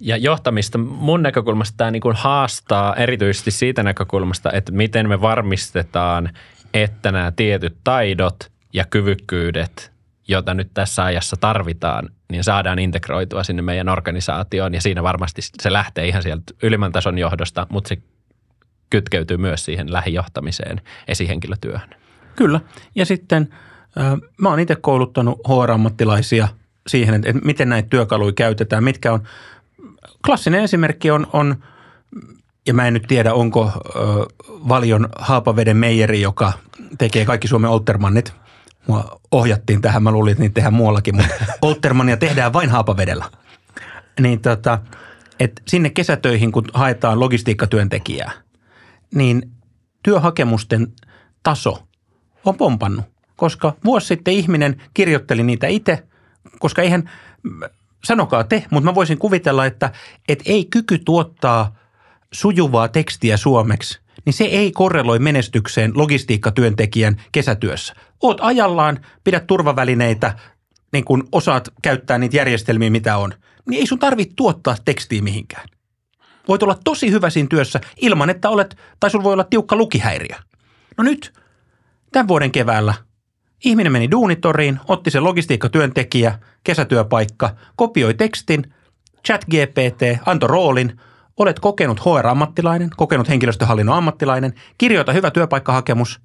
Ja johtamista mun näkökulmasta tämä niin kuin haastaa erityisesti siitä näkökulmasta, että miten me varmistetaan, että nämä tietyt taidot ja kyvykkyydet jota nyt tässä ajassa tarvitaan, niin saadaan integroitua sinne meidän organisaatioon. Ja siinä varmasti se lähtee ihan sieltä ylimmän tason johdosta, mutta se kytkeytyy myös siihen lähijohtamiseen, esihenkilötyöhön. Kyllä. Ja sitten äh, mä oon itse kouluttanut HR-ammattilaisia siihen, että, miten näitä työkaluja käytetään, mitkä on. Klassinen esimerkki on, on ja mä en nyt tiedä, onko äh, Valion Haapaveden meijeri, joka tekee kaikki Suomen Oltermannit – mua ohjattiin tähän. Mä luulin, että niitä tehdään muuallakin, mutta Oltermania tehdään vain haapavedellä. Niin tota, että sinne kesätöihin, kun haetaan logistiikkatyöntekijää, niin työhakemusten taso on pompannut. Koska vuosi sitten ihminen kirjoitteli niitä itse, koska eihän, sanokaa te, mutta mä voisin kuvitella, että, että ei kyky tuottaa sujuvaa tekstiä suomeksi – niin se ei korreloi menestykseen logistiikkatyöntekijän kesätyössä. Oot ajallaan, pidät turvavälineitä, niin kun osaat käyttää niitä järjestelmiä, mitä on, niin ei sun tarvitse tuottaa tekstiä mihinkään. Voit olla tosi hyvä siinä työssä ilman, että olet, tai sun voi olla tiukka lukihäiriö. No nyt, tämän vuoden keväällä, ihminen meni duunitoriin, otti sen logistiikkatyöntekijä, kesätyöpaikka, kopioi tekstin, chat GPT, antoi roolin, Olet kokenut HR-ammattilainen, kokenut henkilöstöhallinnon ammattilainen, kirjoita hyvä työpaikkahakemus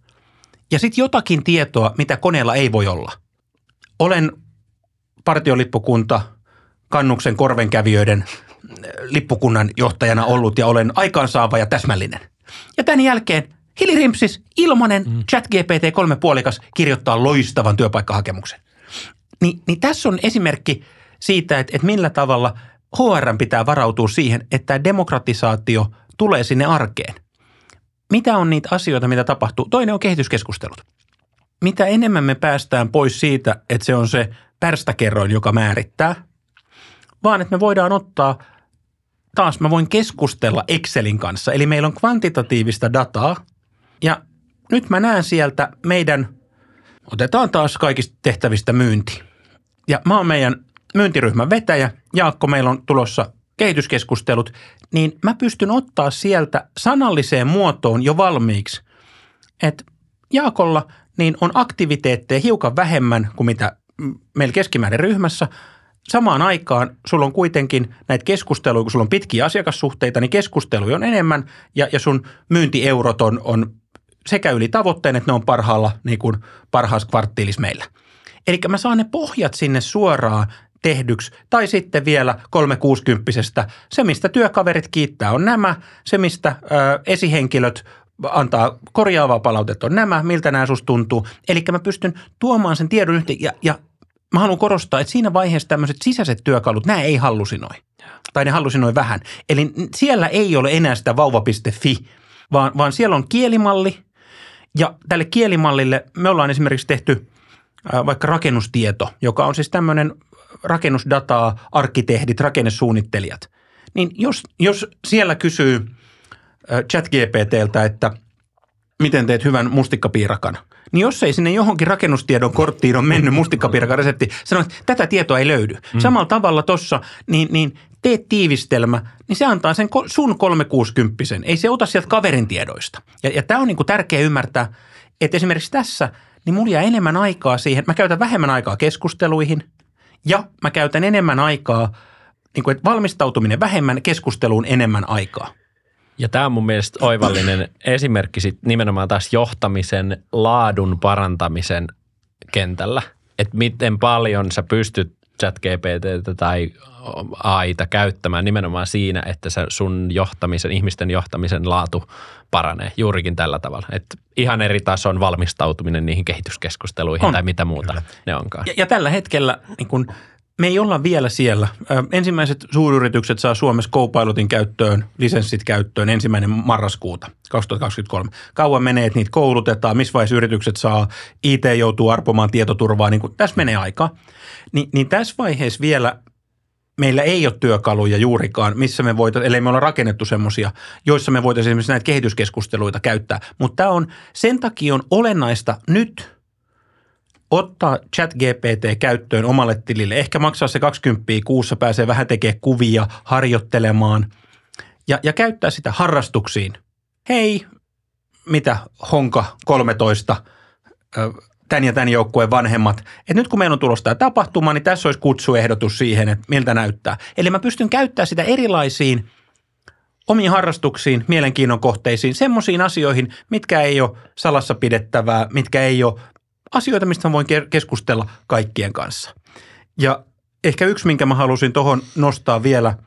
ja sitten jotakin tietoa, mitä koneella ei voi olla. Olen partiolippukunta kannuksen korvenkävijöiden äh, lippukunnan johtajana ollut ja olen aikaansaava ja täsmällinen. Ja tämän jälkeen Hili Rimpsis, ilmanen mm. chat GPT kolme puolikas kirjoittaa loistavan työpaikkahakemuksen. Ni, niin tässä on esimerkki siitä, että, että millä tavalla – HR pitää varautua siihen, että demokratisaatio tulee sinne arkeen. Mitä on niitä asioita, mitä tapahtuu? Toinen on kehityskeskustelut. Mitä enemmän me päästään pois siitä, että se on se pärstäkerroin, joka määrittää, vaan että me voidaan ottaa, taas mä voin keskustella Excelin kanssa. Eli meillä on kvantitatiivista dataa ja nyt mä näen sieltä meidän Otetaan taas kaikista tehtävistä myynti. Ja mä oon meidän myyntiryhmän vetäjä. Jaakko, meillä on tulossa kehityskeskustelut, niin mä pystyn ottaa sieltä sanalliseen muotoon jo valmiiksi, että Jaakolla niin on aktiviteetteja hiukan vähemmän kuin mitä meillä keskimäärin ryhmässä. Samaan aikaan sulla on kuitenkin näitä keskusteluja, kun sulla on pitkiä asiakassuhteita, niin keskusteluja on enemmän ja, ja sun myyntieurot on, on sekä yli tavoitteen, että ne on parhaalla, niin kuin parhaassa kvarttiilis meillä. Eli mä saan ne pohjat sinne suoraan tehdyksi. Tai sitten vielä 360 Se, mistä työkaverit kiittää, on nämä. Se, mistä ö, esihenkilöt antaa korjaavaa palautetta, on nämä. Miltä nämä susta tuntuu. Eli mä pystyn tuomaan sen tiedon yhteen ja, ja mä haluan korostaa, että siinä vaiheessa tämmöiset sisäiset työkalut, nämä ei hallusinoi. Tai ne hallusinoi vähän. Eli siellä ei ole enää sitä vauva.fi, vaan, vaan siellä on kielimalli. Ja tälle kielimallille me ollaan esimerkiksi tehty vaikka rakennustieto, joka on siis tämmöinen rakennusdataa, arkkitehdit, rakennesuunnittelijat. Niin jos, jos siellä kysyy ChatGPTltä, että miten teet hyvän mustikkapiirakan, niin jos ei sinne johonkin rakennustiedon korttiin on mennyt mustikkapiirakan resepti, sanoo, että tätä tietoa ei löydy. Mm. Samalla tavalla tuossa, niin, niin teet tiivistelmä, niin se antaa sen sun 360 Ei se ota sieltä kaverin tiedoista. Ja, ja tämä on niin kuin tärkeä ymmärtää, että esimerkiksi tässä, niin mulla jää enemmän aikaa siihen. Mä käytän vähemmän aikaa keskusteluihin ja mä käytän enemmän aikaa, niin kuin, että valmistautuminen vähemmän, keskusteluun enemmän aikaa. Ja tämä on mun mielestä oivallinen esimerkki sit nimenomaan taas johtamisen laadun parantamisen kentällä. Että miten paljon sä pystyt chat GPT tai AIta käyttämään nimenomaan siinä, että sä sun johtamisen, ihmisten johtamisen laatu paranee juurikin tällä tavalla. Että ihan eri tason valmistautuminen niihin kehityskeskusteluihin on. tai mitä muuta Kyllä. ne onkaan. Ja, ja tällä hetkellä niin kun me ei olla vielä siellä. Ensimmäiset suuryritykset saa Suomessa Copilotin käyttöön, lisenssit käyttöön ensimmäinen marraskuuta 2023. Kauan menee, että niitä koulutetaan, missä vaiheessa yritykset saa, IT joutuu arpomaan tietoturvaa, niin kuin, tässä menee aika. Ni, niin tässä vaiheessa vielä meillä ei ole työkaluja juurikaan, missä me voitaisiin, ellei me olla rakennettu semmoisia, joissa me voitaisiin esimerkiksi näitä kehityskeskusteluita käyttää. Mutta tämä on, sen takia on olennaista nyt – ottaa chat GPT käyttöön omalle tilille. Ehkä maksaa se 20 kuussa, pääsee vähän tekemään kuvia, harjoittelemaan ja, ja käyttää sitä harrastuksiin. Hei, mitä Honka 13, tämän ja tämän joukkueen vanhemmat, että nyt kun meillä on tulossa tämä tapahtuma, niin tässä olisi kutsuehdotus siihen, että miltä näyttää. Eli mä pystyn käyttämään sitä erilaisiin omiin harrastuksiin, mielenkiinnon kohteisiin, semmoisiin asioihin, mitkä ei ole salassa pidettävää, mitkä ei ole asioita, mistä voin keskustella kaikkien kanssa. Ja ehkä yksi, minkä mä halusin tuohon nostaa vielä,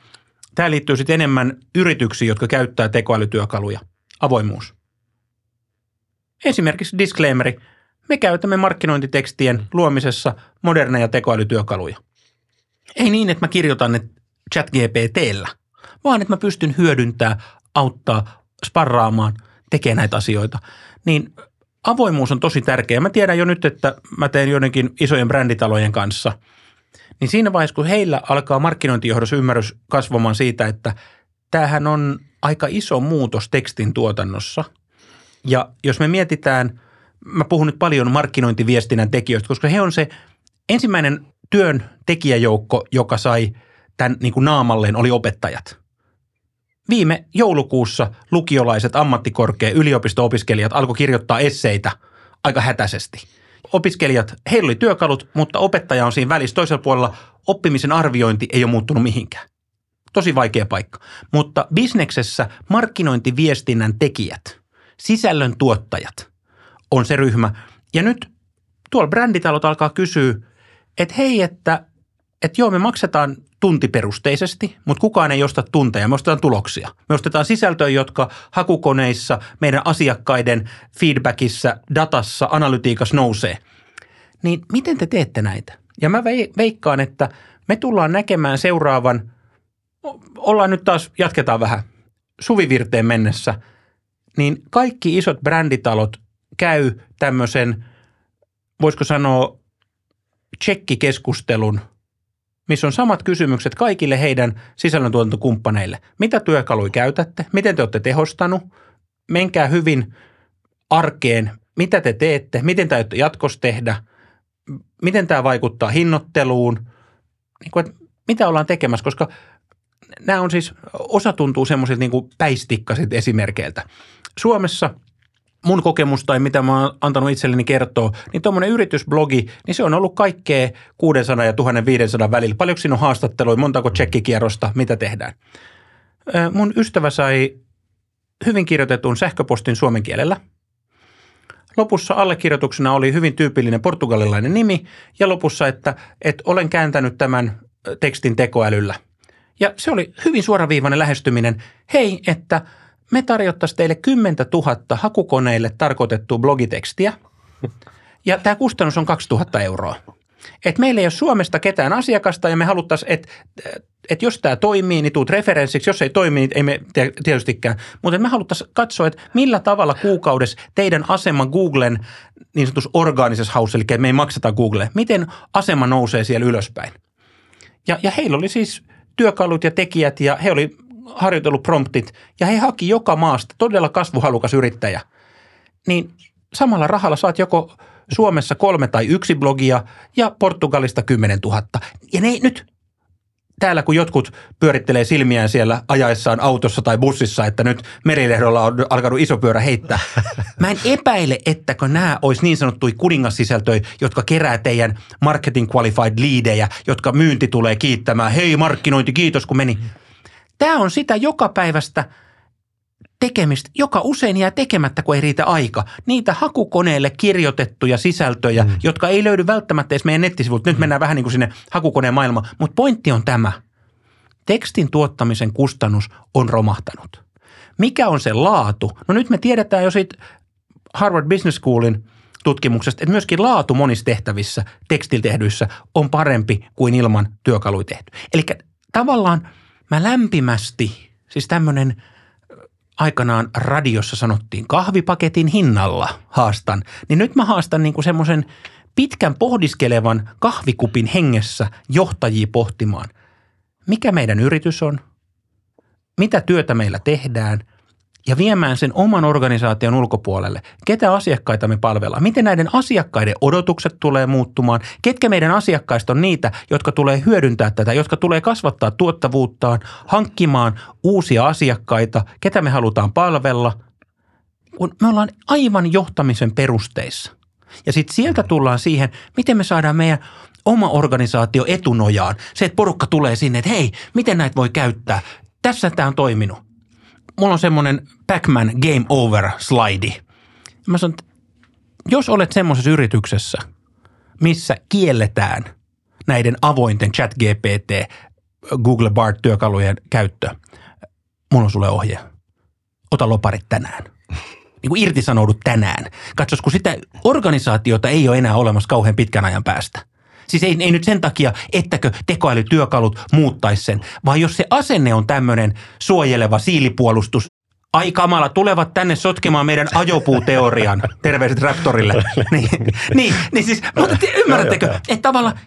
tämä liittyy sitten enemmän yrityksiin, jotka käyttää tekoälytyökaluja. Avoimuus. Esimerkiksi disclaimeri. Me käytämme markkinointitekstien luomisessa moderneja tekoälytyökaluja. Ei niin, että mä kirjoitan ne chat GPTllä, vaan että mä pystyn hyödyntämään, auttaa, sparraamaan, tekemään näitä asioita. Niin avoimuus on tosi tärkeä. Mä tiedän jo nyt, että mä teen joidenkin isojen bränditalojen kanssa. Niin siinä vaiheessa, kun heillä alkaa markkinointijohdossa ymmärrys kasvamaan siitä, että tämähän on aika iso muutos tekstin tuotannossa. Ja jos me mietitään, mä puhun nyt paljon markkinointiviestinnän tekijöistä, koska he on se ensimmäinen työn tekijäjoukko, joka sai tämän niin kuin naamalleen, oli opettajat – Viime joulukuussa lukiolaiset ammattikorkea yliopisto-opiskelijat alkoi kirjoittaa esseitä aika hätäisesti. Opiskelijat, heillä oli työkalut, mutta opettaja on siinä välissä. Toisella puolella oppimisen arviointi ei ole muuttunut mihinkään. Tosi vaikea paikka. Mutta bisneksessä markkinointiviestinnän tekijät, sisällön tuottajat on se ryhmä. Ja nyt tuolla bränditalot alkaa kysyä, että hei, että, että joo, me maksetaan tuntiperusteisesti, mutta kukaan ei osta tunteja, me ostetaan tuloksia. Me ostetaan sisältöjä, jotka hakukoneissa, meidän asiakkaiden feedbackissa, datassa, analytiikassa nousee. Niin miten te teette näitä? Ja mä veikkaan, että me tullaan näkemään seuraavan, ollaan nyt taas, jatketaan vähän, suvivirteen mennessä, niin kaikki isot bränditalot käy tämmöisen, voisiko sanoa, tsekkikeskustelun – missä on samat kysymykset kaikille heidän sisällöntuotantokumppaneille. Mitä työkaluja käytätte? Miten te olette tehostanut? Menkää hyvin arkeen mitä te teette, miten tämä jatkossa tehdä, miten tämä vaikuttaa hinnoitteluun, niin kuin, että mitä ollaan tekemässä, koska nämä on siis, osa tuntuu semmoiset niin päistikkasit esimerkkeiltä. Suomessa mun kokemus tai mitä mä oon antanut itselleni kertoa, niin tuommoinen yritysblogi, niin se on ollut kaikkea 600 ja 1500 välillä. Paljonko siinä on haastatteluja, montako tsekkikierrosta, mitä tehdään. Mun ystävä sai hyvin kirjoitetun sähköpostin suomen kielellä. Lopussa allekirjoituksena oli hyvin tyypillinen portugalilainen nimi ja lopussa, että, että olen kääntänyt tämän tekstin tekoälyllä. Ja se oli hyvin suoraviivainen lähestyminen. Hei, että me tarjottaisiin teille 10 000 hakukoneille tarkoitettua blogitekstiä ja tämä kustannus on 2000 euroa. Et meillä ei ole Suomesta ketään asiakasta ja me haluttaisiin, että et jos tämä toimii, niin tuut referenssiksi. Jos ei toimi, niin ei me tietystikään. Mutta me haluttaisiin katsoa, että millä tavalla kuukaudessa teidän asema Googlen niin sanotussa orgaanisessa haussa, eli me ei makseta Google, miten asema nousee siellä ylöspäin. Ja, ja heillä oli siis työkalut ja tekijät ja he oli harjoitellut promptit ja he haki joka maasta todella kasvuhalukas yrittäjä. Niin samalla rahalla saat joko Suomessa kolme tai yksi blogia ja Portugalista 10 000. Ja ne nyt täällä kun jotkut pyörittelee silmiään siellä ajaessaan autossa tai bussissa, että nyt merilehdolla on alkanut iso pyörä heittää. Mä en epäile, ettäkö nämä olisi niin sanottui kuningassisältöjä, jotka kerää teidän marketing qualified leadejä, jotka myynti tulee kiittämään. Hei markkinointi, kiitos kun meni. Tämä on sitä joka päivästä – tekemistä, joka usein jää tekemättä, kun ei riitä aika. Niitä hakukoneelle kirjoitettuja sisältöjä, mm. jotka ei löydy välttämättä edes meidän nettisivuilta. Nyt mm. mennään vähän niin kuin sinne hakukoneen maailmaan. Mutta pointti on tämä. Tekstin tuottamisen kustannus on romahtanut. Mikä on se laatu? No nyt me tiedetään jo siitä Harvard Business Schoolin tutkimuksesta, että myöskin laatu monissa tehtävissä, tekstillä tehdyissä, on parempi kuin ilman työkaluja tehty. Eli tavallaan mä lämpimästi, siis tämmöinen – aikanaan radiossa sanottiin kahvipaketin hinnalla haastan, niin nyt mä haastan niin kuin semmoisen pitkän pohdiskelevan kahvikupin hengessä johtajia pohtimaan, mikä meidän yritys on, mitä työtä meillä tehdään – ja viemään sen oman organisaation ulkopuolelle. Ketä asiakkaita me palvellaan? Miten näiden asiakkaiden odotukset tulee muuttumaan? Ketkä meidän asiakkaista on niitä, jotka tulee hyödyntää tätä, jotka tulee kasvattaa tuottavuuttaan, hankkimaan uusia asiakkaita? Ketä me halutaan palvella? Kun me ollaan aivan johtamisen perusteissa. Ja sitten sieltä tullaan siihen, miten me saadaan meidän oma organisaatio etunojaan. Se, että porukka tulee sinne, että hei, miten näitä voi käyttää? Tässä tämä on toiminut mulla on semmoinen Pac-Man Game Over slide. Mä sanon, että jos olet semmoisessa yrityksessä, missä kielletään näiden avointen chat GPT, Google Bard-työkalujen käyttö, mulla on sulle ohje. Ota loparit tänään. Niin kuin irtisanoudut tänään. Katsos, kun sitä organisaatiota ei ole enää olemassa kauhean pitkän ajan päästä – Siis ei, ei nyt sen takia, ettäkö tekoälytyökalut muuttaisi sen, vaan jos se asenne on tämmöinen suojeleva siilipuolustus, ai kamala, tulevat tänne sotkemaan meidän ajopuuteorian, terveiset Raptorille. niin, niin, niin siis, mutta te, ymmärrättekö, että tavallaan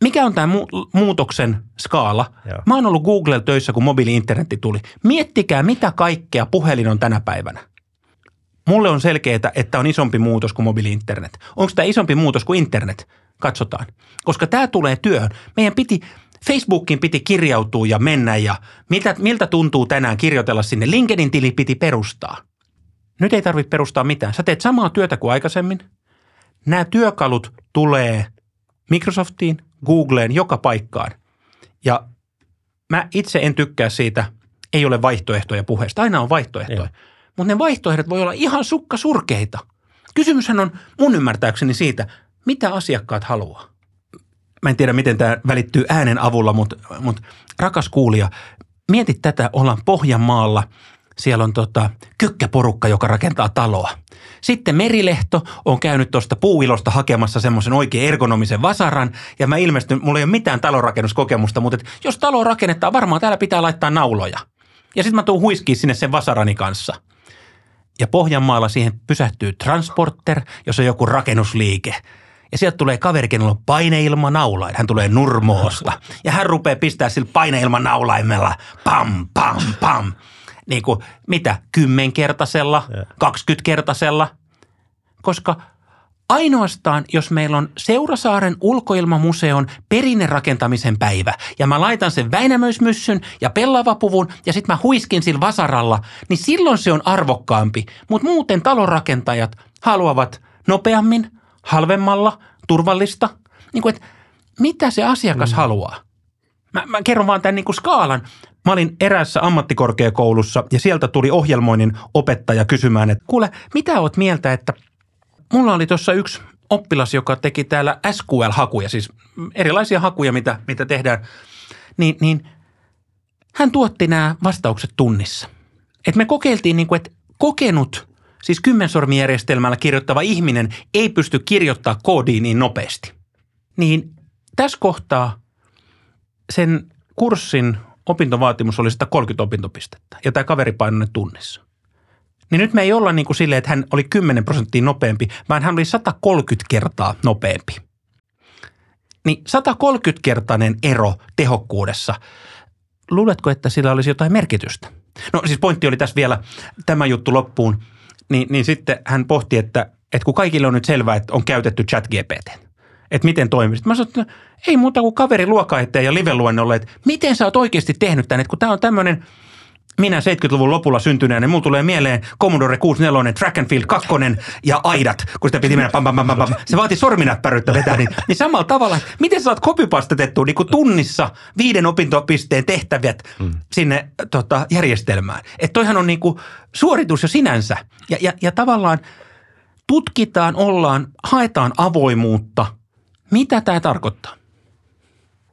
mikä on tämä mu- muutoksen skaala? Joo. Mä oon ollut Google töissä, kun mobiili-internetti tuli. Miettikää, mitä kaikkea puhelin on tänä päivänä. Mulle on selkeää, että on isompi muutos kuin mobiili-internet. Onko tämä isompi muutos kuin internet? Katsotaan. Koska tämä tulee työhön. Meidän piti, Facebookin piti kirjautua ja mennä ja miltä, miltä tuntuu tänään kirjoitella sinne. LinkedIn-tili piti perustaa. Nyt ei tarvitse perustaa mitään. Sä teet samaa työtä kuin aikaisemmin. Nämä työkalut tulee Microsoftiin, Googleen, joka paikkaan. Ja mä itse en tykkää siitä, ei ole vaihtoehtoja puheesta. Aina on vaihtoehtoja. Mutta ne vaihtoehdot voi olla ihan sukka surkeita. Kysymyshän on mun ymmärtääkseni siitä, mitä asiakkaat haluaa. Mä en tiedä, miten tämä välittyy äänen avulla, mutta, mutta rakas kuulija, mieti tätä, ollaan Pohjanmaalla, siellä on tota, kykkäporukka, joka rakentaa taloa. Sitten Merilehto on käynyt tuosta puuilosta hakemassa semmoisen oikein ergonomisen vasaran, ja mä ilmestyn, mulla ei ole mitään talonrakennuskokemusta, mutta jos talo rakennetaan, varmaan täällä pitää laittaa nauloja. Ja sitten mä tuun huiskiin sinne sen vasarani kanssa. Ja Pohjanmaalla siihen pysähtyy transporter, jos on joku rakennusliike – ja sieltä tulee kaveri, kenellä on paineilma naulain. Hän tulee Nurmoosta. Ja hän rupeaa pistää sillä paineilma naulaimella pam, pam, pam. Niin kuin, mitä, kymmenkertaisella, kaksikymmenkertaisella. koska ainoastaan jos meillä on Seurasaaren ulkoilmamuseon perinnerakentamisen päivä ja mä laitan sen Väinämöismyssyn ja pellavapuvun ja sitten mä huiskin sillä vasaralla, niin silloin se on arvokkaampi. Mutta muuten talonrakentajat haluavat nopeammin, halvemmalla, turvallista. Niin kuin, että mitä se asiakas mm. haluaa? Mä, mä kerron vaan tämän niin kuin skaalan. Mä olin eräässä ammattikorkeakoulussa ja sieltä tuli ohjelmoinnin opettaja kysymään, että kuule, mitä oot mieltä, että mulla oli tuossa yksi oppilas, joka teki täällä SQL-hakuja, siis erilaisia hakuja, mitä, mitä tehdään, niin, niin hän tuotti nämä vastaukset tunnissa. Et me kokeiltiin, niin kuin, että kokenut, siis kymmensormijärjestelmällä kirjoittava ihminen ei pysty kirjoittaa koodiin niin nopeasti. Niin tässä kohtaa sen kurssin opintovaatimus oli 130 opintopistettä ja tämä kaveri painoi tunnissa. Niin nyt me ei olla niin kuin silleen, että hän oli 10 prosenttia nopeampi, vaan hän oli 130 kertaa nopeampi. Niin 130-kertainen ero tehokkuudessa. Luuletko, että sillä olisi jotain merkitystä? No siis pointti oli tässä vielä tämä juttu loppuun. Niin, niin sitten hän pohti, että, että kun kaikille on nyt selvää, että on käytetty chat GPT, että miten toimii. Sitten mä sanoin, että ei muuta kuin kaveri luokaeteen ja live-luennolle, että miten sä oot oikeasti tehnyt tämän, että kun tämä on tämmöinen – minä 70-luvun lopulla syntyneenä, niin mulla tulee mieleen Commodore 64, Track and Field 2 ja aidat, kun sitä piti mennä pam, pam, pam, pam, pam. Se vaati sorminäppäryyttä vetää, niin, niin samalla tavalla, miten sä saat kopipastetettua niin tunnissa viiden opintopisteen tehtävät mm. sinne tota, järjestelmään. Että toihan on niin kuin suoritus jo sinänsä. Ja, ja, ja tavallaan tutkitaan, ollaan, haetaan avoimuutta. Mitä tämä tarkoittaa?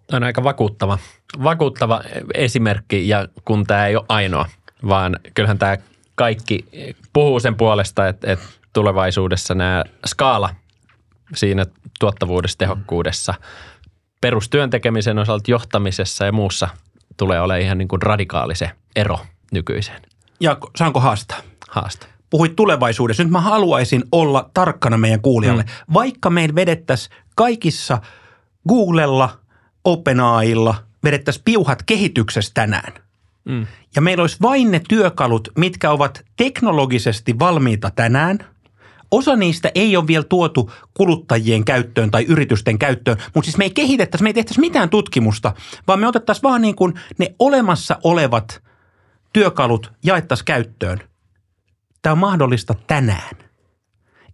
Tämä on aika vakuuttava, vakuuttava esimerkki ja kun tämä ei ole ainoa, vaan kyllähän tämä kaikki puhuu sen puolesta, että, että tulevaisuudessa nämä skaala siinä tuottavuudessa, tehokkuudessa, perustyön tekemisen osalta johtamisessa ja muussa tulee olemaan ihan niin kuin radikaali se ero nykyiseen. Ja saanko haastaa? Haasta. Puhuit tulevaisuudessa. Nyt mä haluaisin olla tarkkana meidän kuulijalle. Mm. Vaikka meidän vedettäisiin kaikissa Googlella – OpenAIlla vedettäisiin piuhat kehityksestä tänään. Mm. Ja meillä olisi vain ne työkalut, mitkä ovat teknologisesti valmiita tänään. Osa niistä ei ole vielä tuotu kuluttajien käyttöön tai yritysten käyttöön, mutta siis me ei kehitettäisi, me ei tehtäisi mitään tutkimusta, vaan me otettaisiin vaan niin kuin ne olemassa olevat työkalut jaettaisiin käyttöön. Tämä on mahdollista tänään.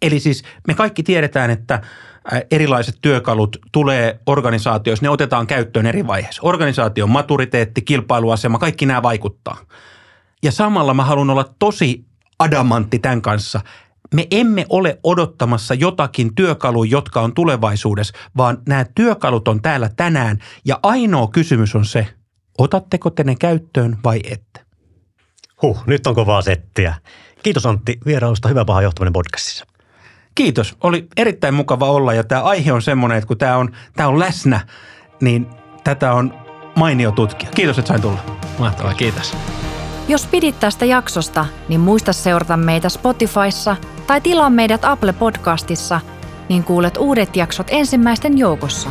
Eli siis me kaikki tiedetään, että – erilaiset työkalut tulee organisaatioissa, ne otetaan käyttöön eri vaiheissa. Organisaation maturiteetti, kilpailuasema, kaikki nämä vaikuttaa. Ja samalla mä haluan olla tosi adamantti tämän kanssa. Me emme ole odottamassa jotakin työkaluja, jotka on tulevaisuudessa, vaan nämä työkalut on täällä tänään. Ja ainoa kysymys on se, otatteko te ne käyttöön vai ette? Huh, nyt on kovaa settiä. Kiitos Antti vierailusta Hyvä paha johtaminen podcastissa. Kiitos. Oli erittäin mukava olla ja tämä aihe on semmoinen, että kun tämä on, tämä on läsnä, niin tätä on mainio tutkia. Kiitos, että sain tulla. Mahtavaa, kiitos. Jos pidit tästä jaksosta, niin muista seurata meitä Spotifyssa tai tilaa meidät Apple Podcastissa, niin kuulet uudet jaksot ensimmäisten joukossa.